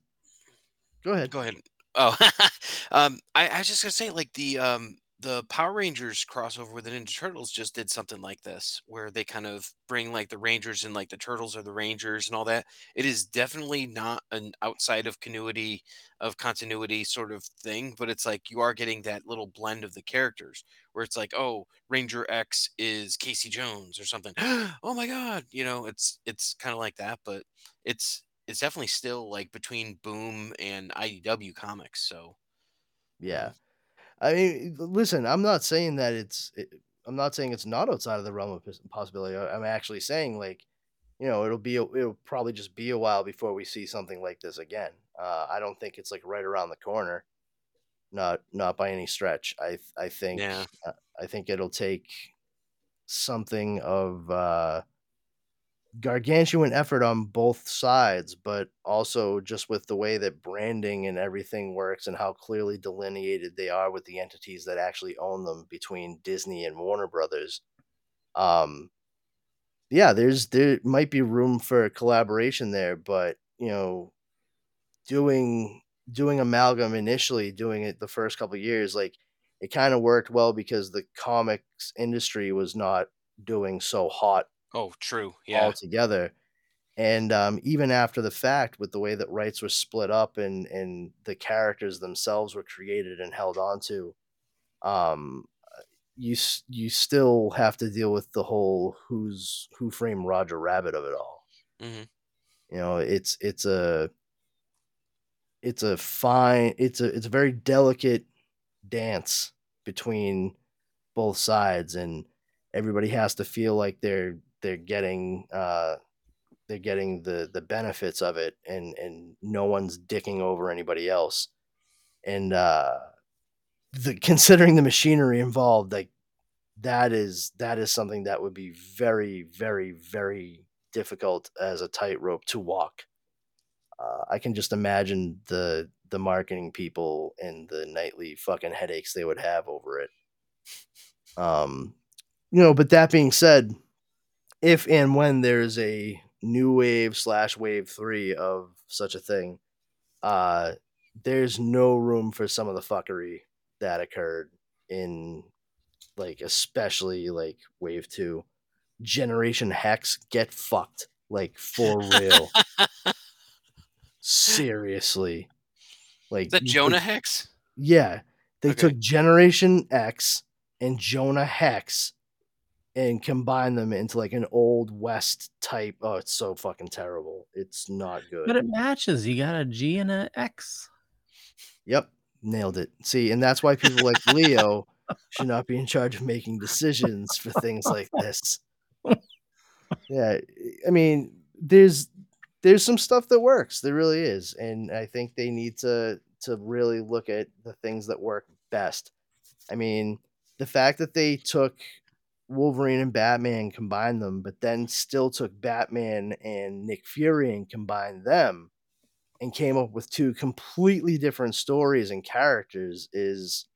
Go ahead. Go ahead. Oh, um, I, I was just gonna say, like the um the Power Rangers crossover with the Ninja Turtles just did something like this, where they kind of bring like the Rangers and like the Turtles are the Rangers and all that. It is definitely not an outside of continuity of continuity sort of thing, but it's like you are getting that little blend of the characters where it's like, oh, Ranger X is Casey Jones or something. oh my god, you know, it's it's kind of like that, but it's it's definitely still like between Boom and IDW comics. So Yeah. I mean, listen, I'm not saying that it's. It, I'm not saying it's not outside of the realm of possibility. I'm actually saying like, you know, it'll be. A, it'll probably just be a while before we see something like this again. Uh, I don't think it's like right around the corner. Not not by any stretch. I I think. Yeah. uh, I think it'll take something of uh, gargantuan effort on both sides, but also just with the way that branding and everything works and how clearly delineated they are with the entities that actually own them between Disney and Warner Brothers. Um, yeah, there's there might be room for collaboration there, but you know, doing doing amalgam initially, doing it the first couple years, like it kind of worked well because the comics industry was not doing so hot Oh, true. Yeah. altogether. And um, even after the fact, with the way that rights were split up and and the characters themselves were created and held onto, um, you you still have to deal with the whole who's who framed Roger Rabbit of it all. hmm You know, it's it's a it's a fine it's a it's a very delicate dance between both sides and everybody has to feel like they're they're getting uh they're getting the the benefits of it and and no one's dicking over anybody else. And uh the considering the machinery involved like that is that is something that would be very very very difficult as a tightrope to walk. Uh, i can just imagine the the marketing people and the nightly fucking headaches they would have over it. Um you know but that being said if and when there's a new wave slash wave three of such a thing, uh, there's no room for some of the fuckery that occurred in, like, especially like wave two. Generation Hex, get fucked, like for real. Seriously, like Is that Jonah Hex? yeah, they Okay. took Generation X and Jonah Hex and combine them into like an old west type. Oh, it's so fucking terrible. It's not good. But it matches. You got a G and an X. Yep, nailed it. See, and that's why people like Leo should not be in charge of making decisions for things like this. Yeah, I mean, there's there's some stuff that works. There really is, and I think they need to to really look at the things that work best. I mean, the fact that they took Wolverine and Batman, combined them, but then still took Batman and Nick Fury and combined them and came up with two completely different stories and characters is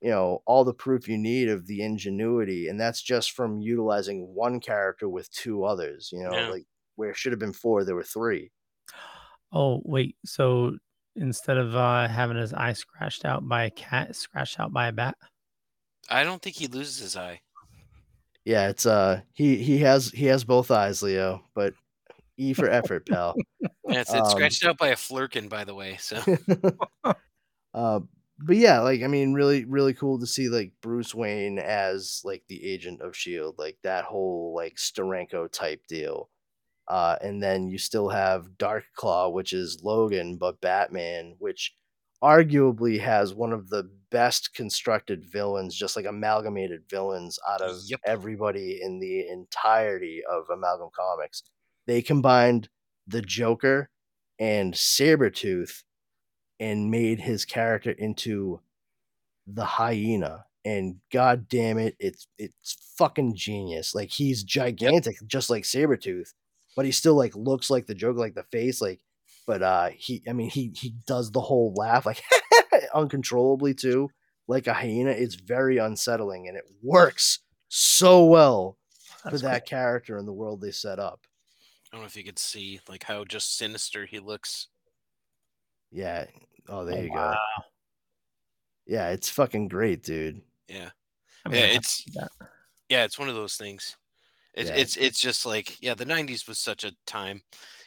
you know all the proof you need of the ingenuity and that's just from utilizing one character with two others you know Yeah. like where it should have been four there were three Oh wait, so instead of uh, having his eye scratched out by a cat, scratched out by a bat. I don't think he loses his eye. Yeah it's uh he he has he has both eyes leo but e for effort pal Yeah, it's, it's Um, scratched out by a Flerken, by the way. So uh, but yeah, like I mean, really, really cool to see like Bruce Wayne as like the agent of Shield, like that whole like Steranko type deal. Uh, and then you still have Dark Claw, which is Logan, but Batman, which arguably has one of the best constructed villains, just like amalgamated villains out of Yep. everybody in the entirety of Amalgam Comics. they combined the Joker and Sabretooth and made his character into the hyena. And god damn it, it's it's fucking genius. Like he's gigantic, just like Sabretooth, but he still like looks like the Joker, like the face, like but uh he I mean he he does the whole laugh like uncontrollably too, like a hyena. It's very unsettling and it works so well for That's that character and the world they set up. I don't know if you could see like how just sinister he looks. Yeah. Oh, there Oh, you go. Yeah, it's fucking great, dude. Yeah. I'm Yeah, it's to do that. yeah, it's one of those things. It's Yeah. it's it's just like yeah, the '90s was such a time,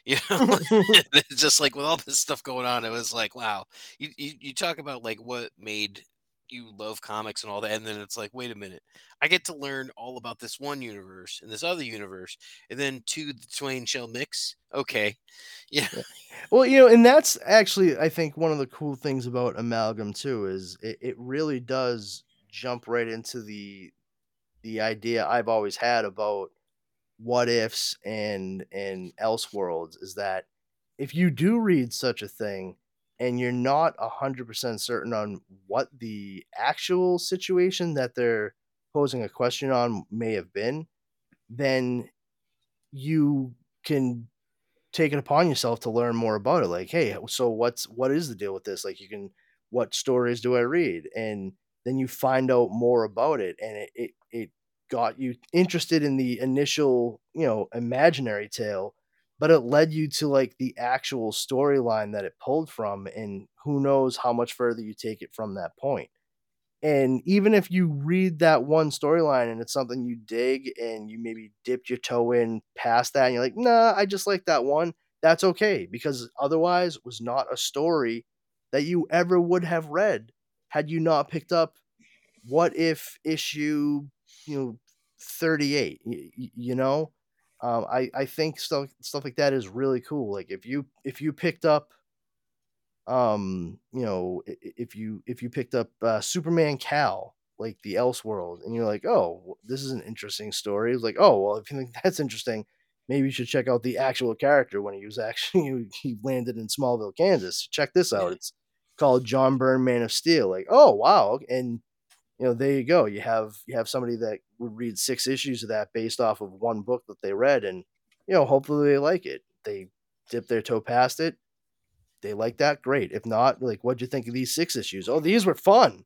you know. it's just like with all this stuff going on, it was like wow. You, you you talk about like what made you love comics and all that, and then it's like wait a minute, I get to learn all about this one universe and this other universe, and then two the twain shall mix. Okay, yeah, Well, you know, and that's actually I think one of the cool things about amalgam too is it, it really does jump right into the the idea I've always had about what ifs and and else worlds is that if you do read such a thing and you're not a hundred percent certain on what the actual situation that they're posing a question on may have been, then you can take it upon yourself to learn more about it. Like, hey, so what's what is the deal with this? Like, you can what stories do I read? And then you find out more about it, and it it, it got you interested in the initial, you know, imaginary tale, but it led you to like the actual storyline that it pulled from, and who knows how much further you take it from that point. And even if you read that one storyline and it's something you dig and you maybe dipped your toe in past that and you're like, nah, I just like that one, that's okay because otherwise was not a story that you ever would have read had you not picked up what if issue, you know, 38, y- y- you know? Um, I, I think stuff stuff like that is really cool. Like if you if you picked up um you know if you if you picked up uh, superman Kal like the elseworld and you're like oh this is an interesting story it's like oh well if you think that's interesting maybe you should check out the actual character when he was actually he landed in smallville kansas check this out it's called john byrne man of steel like oh wow and you know there you go you have you have somebody that would read six issues of that based off of one book that they read and you know hopefully they like it. They dip their toe past it. They like that great. If not like what'd you think of these six issues? Oh these were fun.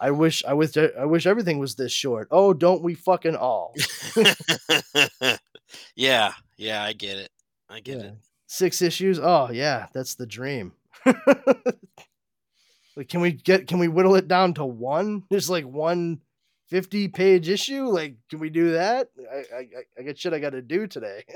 I wish i wish i wish everything was this short. Oh don't we fucking all? Yeah, yeah, I get it. I get Yeah. it. six issues? Oh yeah that's the dream like can we get can we whittle it down to one? There's like one 50 page issue? Like can we do that? I i, I- I got shit i gotta do today.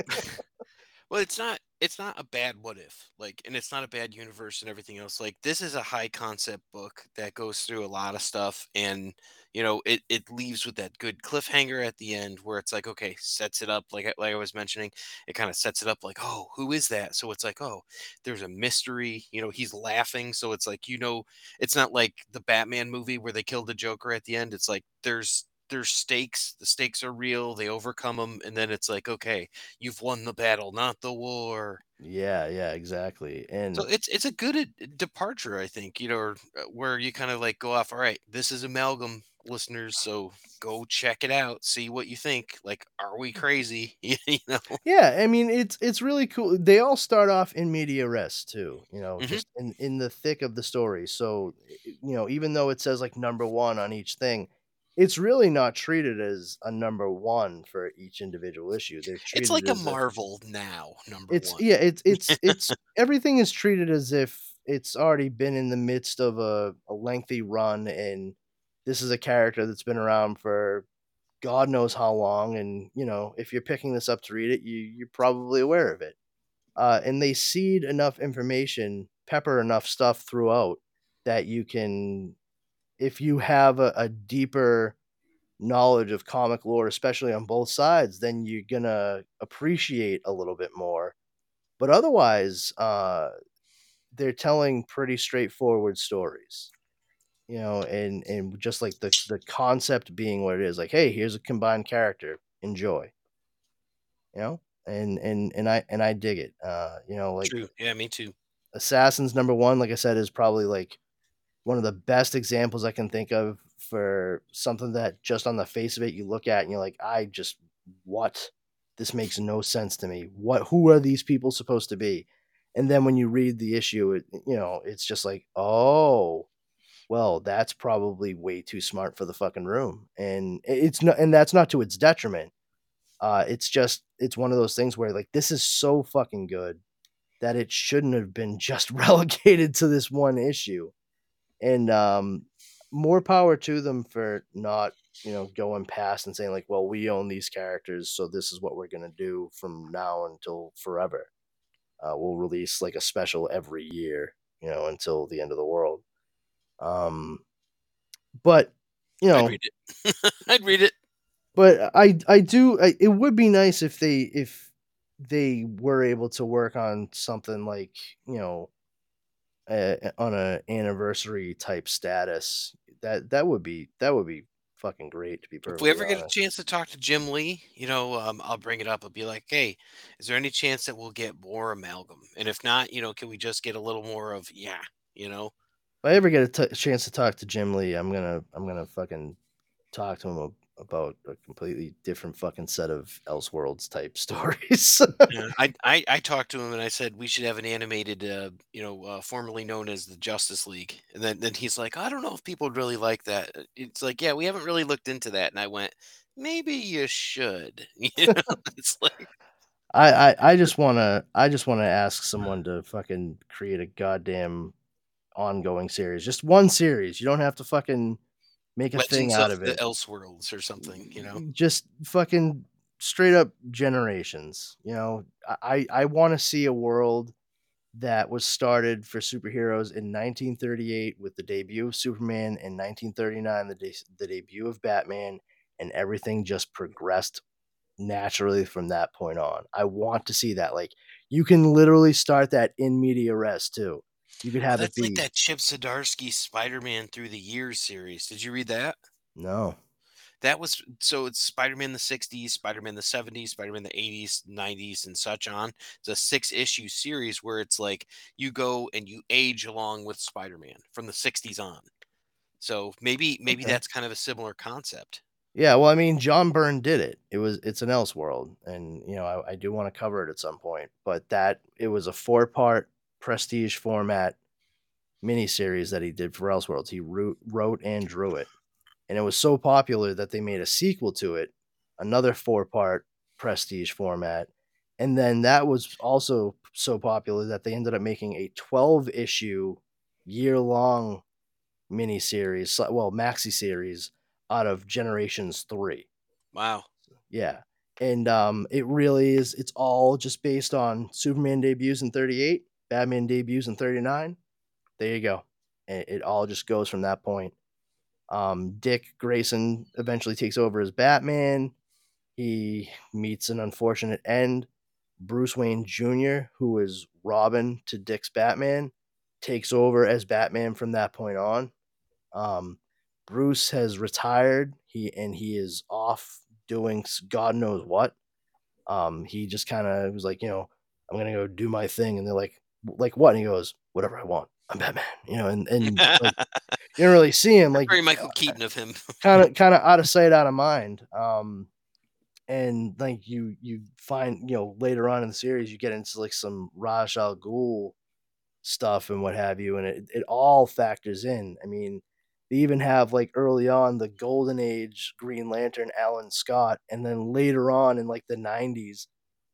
Well, it's not it's not a bad what if. Like and it's not a bad universe and everything else. Like this is a high concept book that goes through a lot of stuff and you know, it it leaves with that good cliffhanger at the end where it's like okay, sets it up like like I was mentioning, it kind of sets it up like, "Oh, who is that?" So it's like, "Oh, there's a mystery." You know, he's laughing, so it's like, you know, it's not like the Batman movie where they killed the Joker at the end. It's like there's there's stakes, the stakes are real, they overcome them and then it's like, "Okay, you've won the battle, not the war. yeah yeah exactly and So it's it's a good departure, I think. You know, uh, where you kind of like go off. All right, this is amalgam, listeners. So go check it out, see what you think. Like, are we crazy? you know? Yeah, I mean it's it's really cool. They all start off in media res too, you know, Mhm. just in in the thick of the story. So, you know, even though it says like number 1 on each thing, it's really not treated as a number 1 for each individual issue. It's like a Marvel now number It's one. yeah, it's it's it's everything is treated as if it's already been in the midst of a, a lengthy run and this is a character that's been around for God knows how long, and you know, if you're picking this up to read it, you you're probably aware of it. Uh, and they seed enough information, pepper enough stuff throughout that you can, if you have a, a deeper knowledge of comic lore, especially on both sides, then you're gonna appreciate a little bit more. But otherwise, uh, they're telling pretty straightforward stories you know, and and just like the the concept being what it is, like, hey, here's a combined character, enjoy. You know, and and and I and I dig it. Uh, you know, like True. Yeah, me too. Assassins number one, like I said, is probably like one of the best examples I can think of for something that just on the face of it you look at and you're like, I just what? This makes no sense to me. What who are these people supposed to be? And then when you read the issue, it you know, it's just like, oh, well, that's probably way too smart for the fucking room. And it's not and that's not to its detriment. Uh it's just it's one of those things where like this is so fucking good that it shouldn't have been just relegated to this one issue. And um more power to them for not, you know, going past and saying like, well, we own these characters, so this is what we're gonna do from now until forever. Uh, we'll release like a special every year, you know, until the end of the world. Um, but you know, I'd read it. I'd read it. but I I do I, it would be nice if they if they were able to work on something like you know uh, on a anniversary type status that that would be that would be fucking great to be If we ever get a chance to talk to Jim Lee, you know, um, I'll bring it up. I'll be like, "Hey, is there any chance that we'll get more amalgam? And if not, you know, can we just get a little more of yeah, you know?" if I ever get a t- chance to talk to Jim Lee, I'm gonna I'm gonna fucking talk to him about a completely different fucking set of Elseworlds type stories. Yeah, I, I I talked to him and I said we should have an animated, uh, you know, uh, formerly known as the Justice League. And then then he's like, I don't know if people would really like that. Uh, It's like, yeah, we haven't really looked into that. And I went, maybe you should. You know, it's like, I, I I just wanna I just wanna ask someone to fucking create a goddamn ongoing series. Just one series. You don't have to fucking make a thing out of of the it. Elseworlds or something. You know, Just fucking straight up generations. You know, I I want to see a world that was started for superheroes in 1938 with the debut of Superman, in 1939 the de- the debut of Batman, and everything just progressed naturally from that point on. I want to see that. Like you can literally start that in media res too. You could have it that's be like that Chip Zdarsky Spider-Man through the years series. Did you read that? no. That was so it's Spider-Man the 60s, Spider-Man the 70s, Spider-Man the 80s, 90s, and such on. It's a six issue series where it's like you go and you age along with Spider-Man from the 60s on. So maybe maybe Okay. that's kind of a similar concept. Yeah, well, I mean, John Byrne did it. It was it's an Elseworld, and you know, I, I do want to cover it at some point. But that it was a four part prestige format miniseries that he did for Elseworlds. He wrote, wrote and drew it, and it was so popular that they made a sequel to it, another four part prestige format, and then that was also so popular that they ended up making a twelve issue, year long miniseries, well, maxi series out of Generations Three. Wow. Yeah. And um, it really is, it's all just based on Superman debuts in 38, Batman debuts in 39. There you go. And it all just goes from that point. Um, Dick Grayson eventually takes over as Batman. He meets an unfortunate end. Bruce Wayne Jr., who is Robin to Dick's Batman, takes over as Batman from that point on. Um, Bruce has retired. He and he is off doing God knows what. Um, he just kind of was like, you know, I'm gonna go do my thing, and they're like, like what? And he goes, whatever I want. I'm Batman, you know, and and like you don't really see him like Very Michael Keaton of him. kind of kind of out of sight, out of mind. Um, and like you you find you know later on in the series you get into like some Ra's al Ghul stuff and what have you, and it it all factors in. I mean, they even have like early on the Golden Age Green Lantern Alan Scott, and then later on in like the '90s,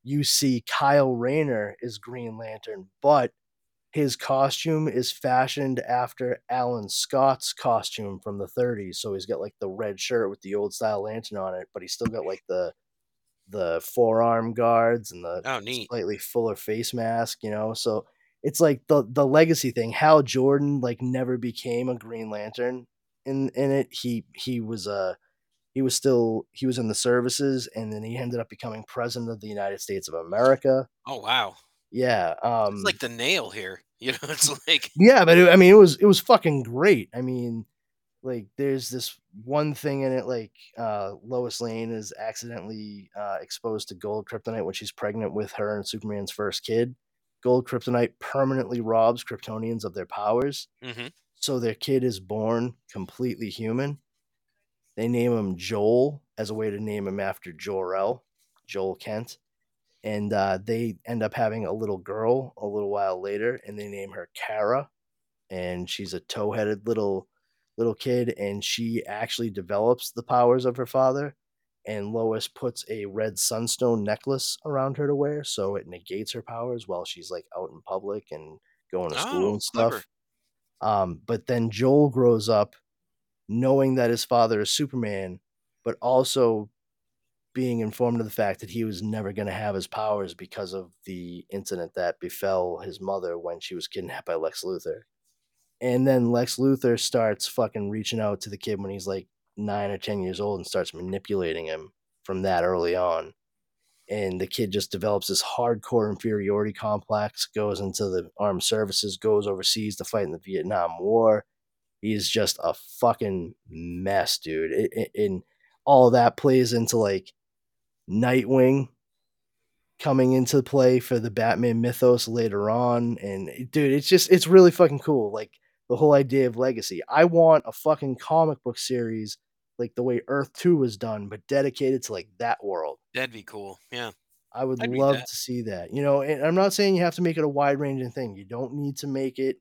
you see Kyle Rayner is Green Lantern, but his costume is fashioned after Alan Scott's costume from the 30s. So he's got like the red shirt with the old style lantern on it, but he's still got like the the forearm guards and the Oh, neat. slightly fuller face mask, you know. So it's like the the legacy thing. Hal Jordan like never became a Green Lantern in in it. He he was a he was still he was in the services and then he ended up becoming president of the United States of America. Oh wow. Yeah, um It's like the nail here. You know, it's like yeah, but it, I mean, it was it was fucking great. I mean, like there's this one thing in it, like uh, Lois Lane is accidentally uh, exposed to gold kryptonite when she's pregnant with her and Superman's first kid. Gold kryptonite permanently robs Kryptonians of their powers, hmm so their kid is born completely human. They name him Joel as a way to name him after Jor-El, Joel Kent, and uh, they end up having a little girl a little while later, and they name her Kara, and she's a tow-headed little little kid, and she actually develops the powers of her father. And Lois puts a red sunstone necklace around her to wear, so it negates her powers while she's like out in public and going to school Oh, and stuff. clever. Um, but then Joel grows up knowing that his father is Superman, but also being informed of the fact that he was never going to have his powers because of the incident that befell his mother when she was kidnapped by Lex Luthor. And then Lex Luthor starts fucking reaching out to the kid when he's like nine or 10 years old and starts manipulating him from that early on. And the kid just develops this hardcore inferiority complex, goes into the armed services, goes overseas to fight in the Vietnam War. He's just a fucking mess, dude. It, it, and all that plays into like Nightwing coming into play for the Batman mythos later on. And dude, it's just, it's really fucking cool. Like the whole idea of legacy. I want a fucking comic book series like the way Earth 2 was done, but dedicated to like that world. That'd be cool. Yeah. I would I'd love to see that. You know, and I'm not saying you have to make it a wide ranging thing. You don't need to make it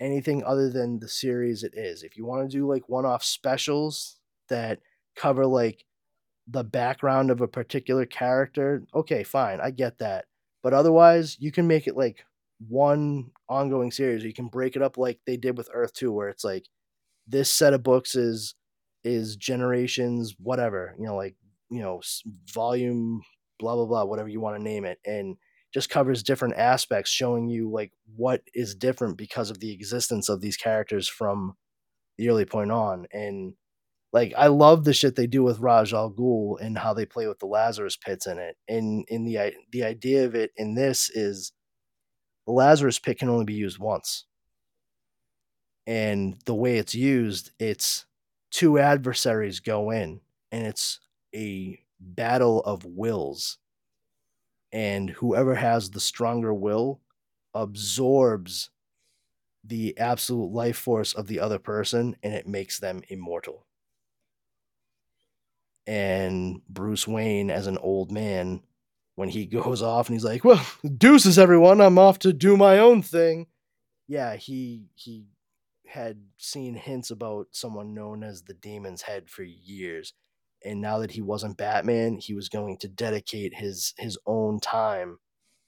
anything other than the series it is. If you want to do like one off specials that cover like the background of a particular character, okay, fine. I get that. But otherwise, you can make it like one ongoing series. You can break it up like they did with Earth 2 where it's like this set of books is is generations whatever, you know, like, you know, volume blah blah blah, whatever you want to name it and just covers different aspects showing you like what is different because of the existence of these characters from the early point on and like I love the shit they do with Ra's al Ghul and how they play with the Lazarus pits in it. And in the the idea of it in this is the Lazarus pit can only be used once. And the way it's used, it's two adversaries go in and it's a battle of wills. And whoever has the stronger will absorbs the absolute life force of the other person and it makes them immortal. And Bruce Wayne, as an old man, when he goes off and he's like, "Well, deuces, everyone, I'm off to do my own thing." Yeah, he he had seen hints about someone known as the Demon's Head for years, and now that he wasn't Batman, he was going to dedicate his his own time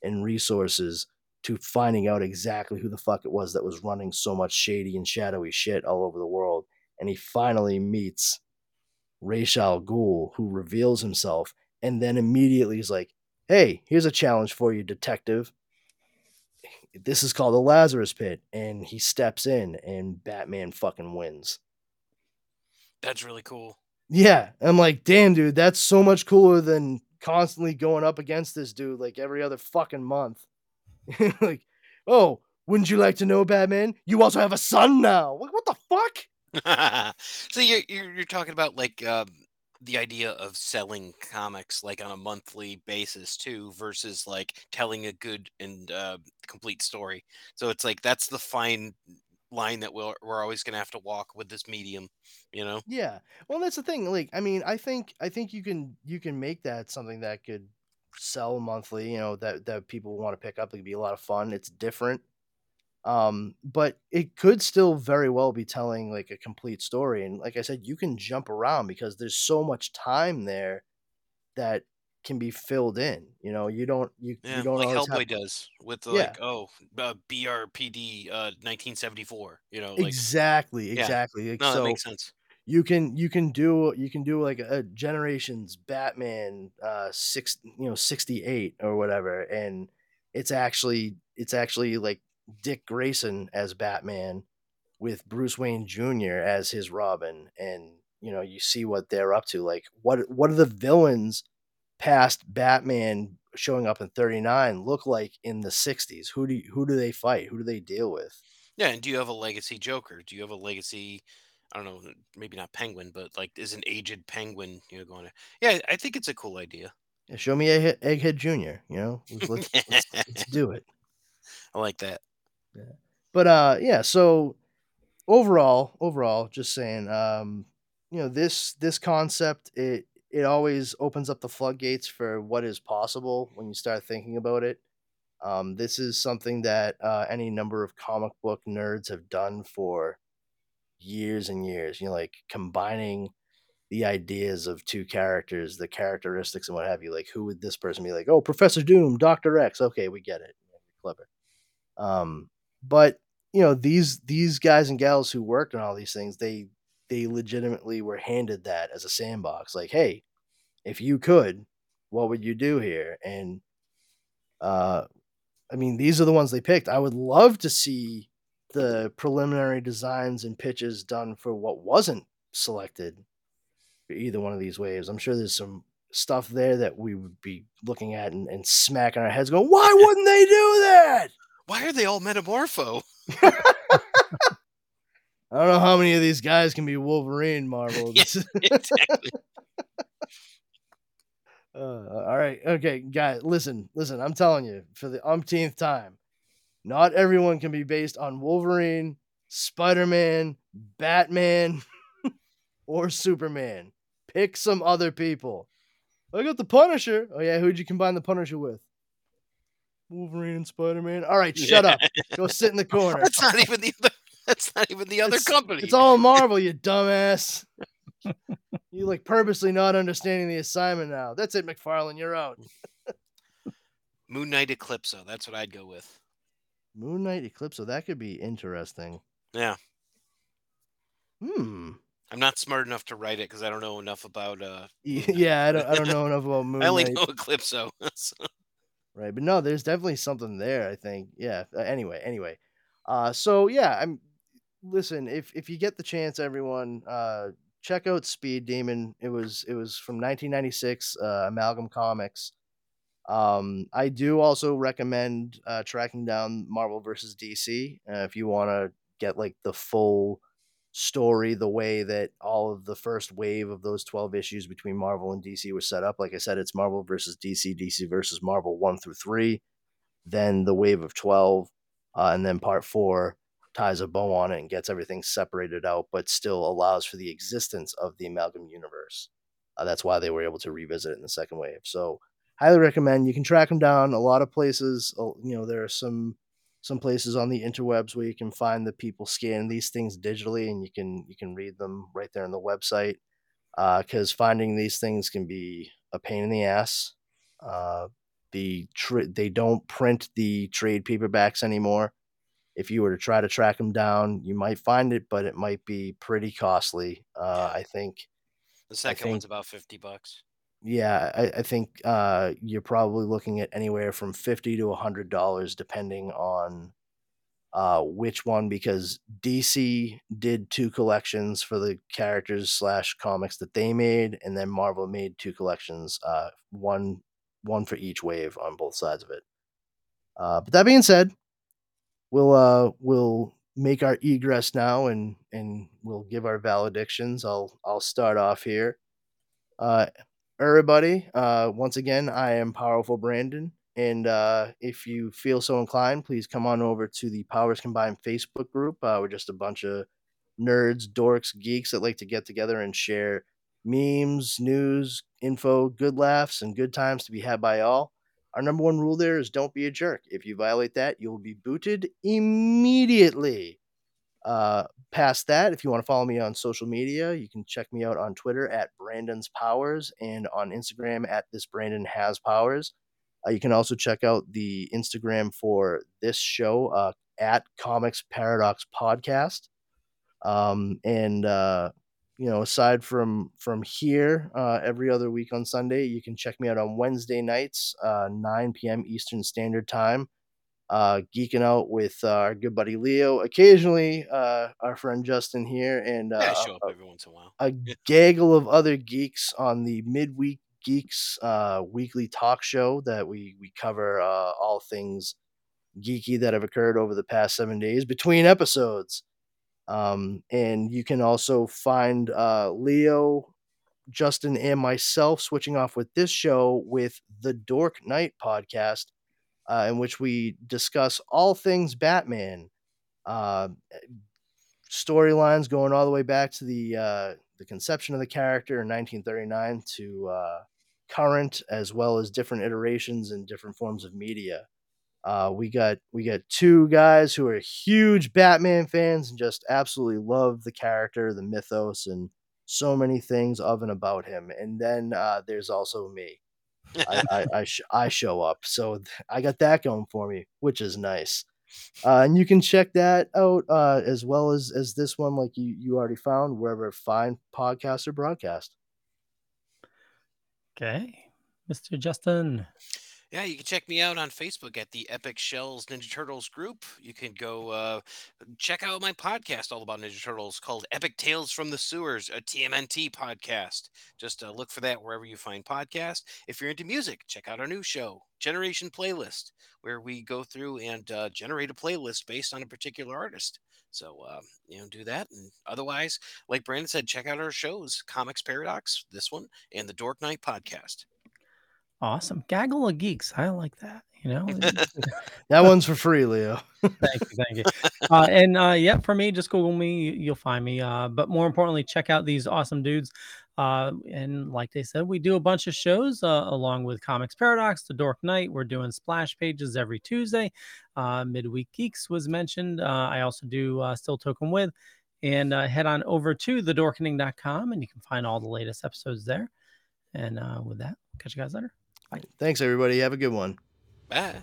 and resources to finding out exactly who the fuck it was that was running so much shady and shadowy shit all over the world. And he finally meets Ra's al Ghul, who reveals himself, and then immediately is like, "Hey, here's a challenge for you, detective. This is called the Lazarus Pit." And he steps in, and Batman fucking wins. That's really cool. Yeah, I'm like, damn, dude, that's so much cooler than constantly going up against this dude like every other fucking month. like, oh, wouldn't you like to know, Batman? You also have a son now. What, what the fuck? so you're, you're you're talking about like um, the idea of selling comics like on a monthly basis too, versus like telling a good and uh, complete story. So it's like that's the fine line that we're we're always gonna have to walk with this medium, you know. Yeah. Well, that's the thing. Like, I mean, I think I think you can you can make that something that could sell monthly. You know, that that people want to pick up. It could be a lot of fun. It's different. Um, but it could still very well be telling like a complete story. And like I said, you can jump around because there's so much time there that can be filled in. You know, you don't you, Yeah, you don't like Hellboy have does with the, Yeah. like oh uh, BPRD uh, 1974. You know, like exactly yeah. exactly. Like, no, so that makes sense. you can you can do you can do like a generations batman uh six you know 68 or whatever and it's actually it's actually like dick grayson as batman with bruce wayne jr as his robin and you know you see what they're up to like what what are the villains past batman showing up in 39 look like in the 60s who do you, who do they fight who do they deal with Yeah, and do you have a legacy Joker? Do you have a legacy I don't know, maybe not penguin, but like is an aged penguin, you know, going. Yeah, I think it's a cool idea. Yeah, show me Egghead, Egghead Junior. You know, let's, let's, let's, let's do it. I like that. Yeah. But uh, yeah. So overall, overall, just saying, um, you know, this this concept it it always opens up the floodgates for what is possible when you start thinking about it. Um, this is something that uh, any number of comic book nerds have done for years and years. You know, like combining the ideas of two characters, the characteristics and what have you. Like, who would this person be? Like, oh, Professor Doom, Doctor X. Okay, we get it. Clever. Um, but you know these these guys and gals who worked on all these things, they they legitimately were handed that as a sandbox. Like, hey, if you could, what would you do here? And uh, I mean, these are the ones they picked. I would love to see the preliminary designs and pitches done for what wasn't selected for either one of these waves. I'm sure there's some stuff there that we would be looking at and, and smacking our heads going, why wouldn't they do that? Why are they all metamorpho? I don't know how many of these guys can be Wolverine, Marvel. Yeah, exactly. Uh, all right. Okay, guys, listen, listen. I'm telling you for the umpteenth time, not everyone can be based on Wolverine, Spider Man, Batman, or Superman. Pick some other people. I got the Punisher. Oh, yeah. Who'd you combine the Punisher with? Wolverine and Spider Man. All right, shut up. Go sit in the corner. That's not even the other. That's not even the other It's- company. It's all Marvel, you dumbass. You like purposely not understanding the assignment now. That's it, McFarlane. You're out. Moon Knight Eclipso. That's what I'd go with. Moon Knight Eclipse. So that could be interesting. Yeah, Hmm. I'm not smart enough to write it because I don't know enough about. uh Yeah, I don't. I don't know enough about Moon I only Knight. know Eclipso. so- Right, but no, there's definitely something there. I think. Yeah. uh, Anyway, anyway. Uh, so yeah, I'm. Listen, if if you get the chance, everyone, uh, check out Speed Demon. It was it was from 1996, uh, Amalgam Comics. Um, I do also recommend uh, tracking down Marvel versus DC uh, if you want to get like the full story, the way that all of the first wave of those 12 issues between Marvel and DC was set up. Like I said, it's Marvel versus DC, DC versus Marvel one through three, then the wave of 12, uh, and then part four ties a bow on it and gets everything separated out, but still allows for the existence of the amalgam universe. Uh, that's why they were able to revisit it in the second wave. So, highly recommend. You can track them down a lot of places. uh, You know, there are some some places on the interwebs where you can find the people scanning these things digitally, and you can you can read them right there on the website. Because finding these things can be a pain in the ass. Uh, the tra- they don't print the trade paperbacks anymore. If you were to try to track them down, you might find it, but it might be pretty costly. Uh, I think the second think- one's about fifty bucks. yeah, I, I think uh, you're probably looking at anywhere from fifty to hundred dollars, depending on uh, which one. Because DC did two collections for the characters slash comics that they made, and then Marvel made two collections, uh, one one for each wave on both sides of it. Uh, but that being said, we'll uh, we'll make our egress now, and and we'll give our valedictions. I'll I'll start off here. Uh, everybody. Uh, once again, I am Powerful Brandon. And uh, if you feel so inclined, please come on over to the Powers Combined Facebook group. Uh, we're just a bunch of nerds, dorks, geeks that like to get together and share memes, news, info, good laughs, and good times to be had by all. Our number one rule there is don't be a jerk. If you violate that, you will be booted immediately. Uh, past that, if you want to follow me on social media, you can check me out on Twitter at Brandon's Powers and on Instagram at this Brandon has powers. Uh, you can also check out the Instagram for this show uh, at Comix Paradox Podcast. Um, and uh, you know, aside from from here, uh, every other week on Sunday, you can check me out on Wednesday nights, uh, 9 p.m. Eastern Standard Time uh, geeking out with uh, our good buddy Leo, occasionally uh, our friend Justin here, and uh, Yeah, I show up every once in a while. a gaggle of other geeks on the midweek geeks uh, weekly talk show that we we cover uh, all things geeky that have occurred over the past seven days between episodes. Um, and you can also find uh, Leo, Justin, and myself switching off with this show with the Dork Knight podcast, uh, in which we discuss all things Batman. Uh, storylines going all the way back to the uh, the conception of the character in 1939 to uh, current, as well as different iterations and different forms of media. Uh, we got we got two guys who are huge Batman fans and just absolutely love the character, the mythos, and so many things of and about him. And then uh, there's also me. I I, I, sh- I show up, so th- I got that going for me, which is nice. Uh, and you can check that out uh, as well as as this one, like you you already found wherever fine podcasts are broadcast. Okay, Mr. Justin. Yeah, you can check me out on Facebook at the Epic Shells Ninja Turtles group. You can go uh, check out my podcast all about Ninja Turtles called Epic Tales from the Sewers, a TMNT podcast. Just uh, look for that wherever you find podcasts. If you're into music, check out our new show, Generation Playlist, where we go through and uh, generate a playlist based on a particular artist. So, uh, you know, do that. And otherwise, like Brandon said, check out our shows, Comix Paradox, this one, and the Dork Knight podcast. Awesome. Gaggle of geeks. I like that. You know, That one's for free, Leo. thank you, thank you. Uh, and uh, yeah, for me, just Google me. you- You'll find me. Uh, but more importantly, check out these awesome dudes. Uh, and like they said, we do a bunch of shows uh, along with Comix Paradox, The Dork Knight. We're doing splash pages every Tuesday. Uh, Midweek Geeks was mentioned. Uh, I also do uh, Still Token With. And uh, head on over to thedorkening.com and you can find all the latest episodes there. And uh, with that, catch you guys later. Thanks, everybody. Have a good one. Bye.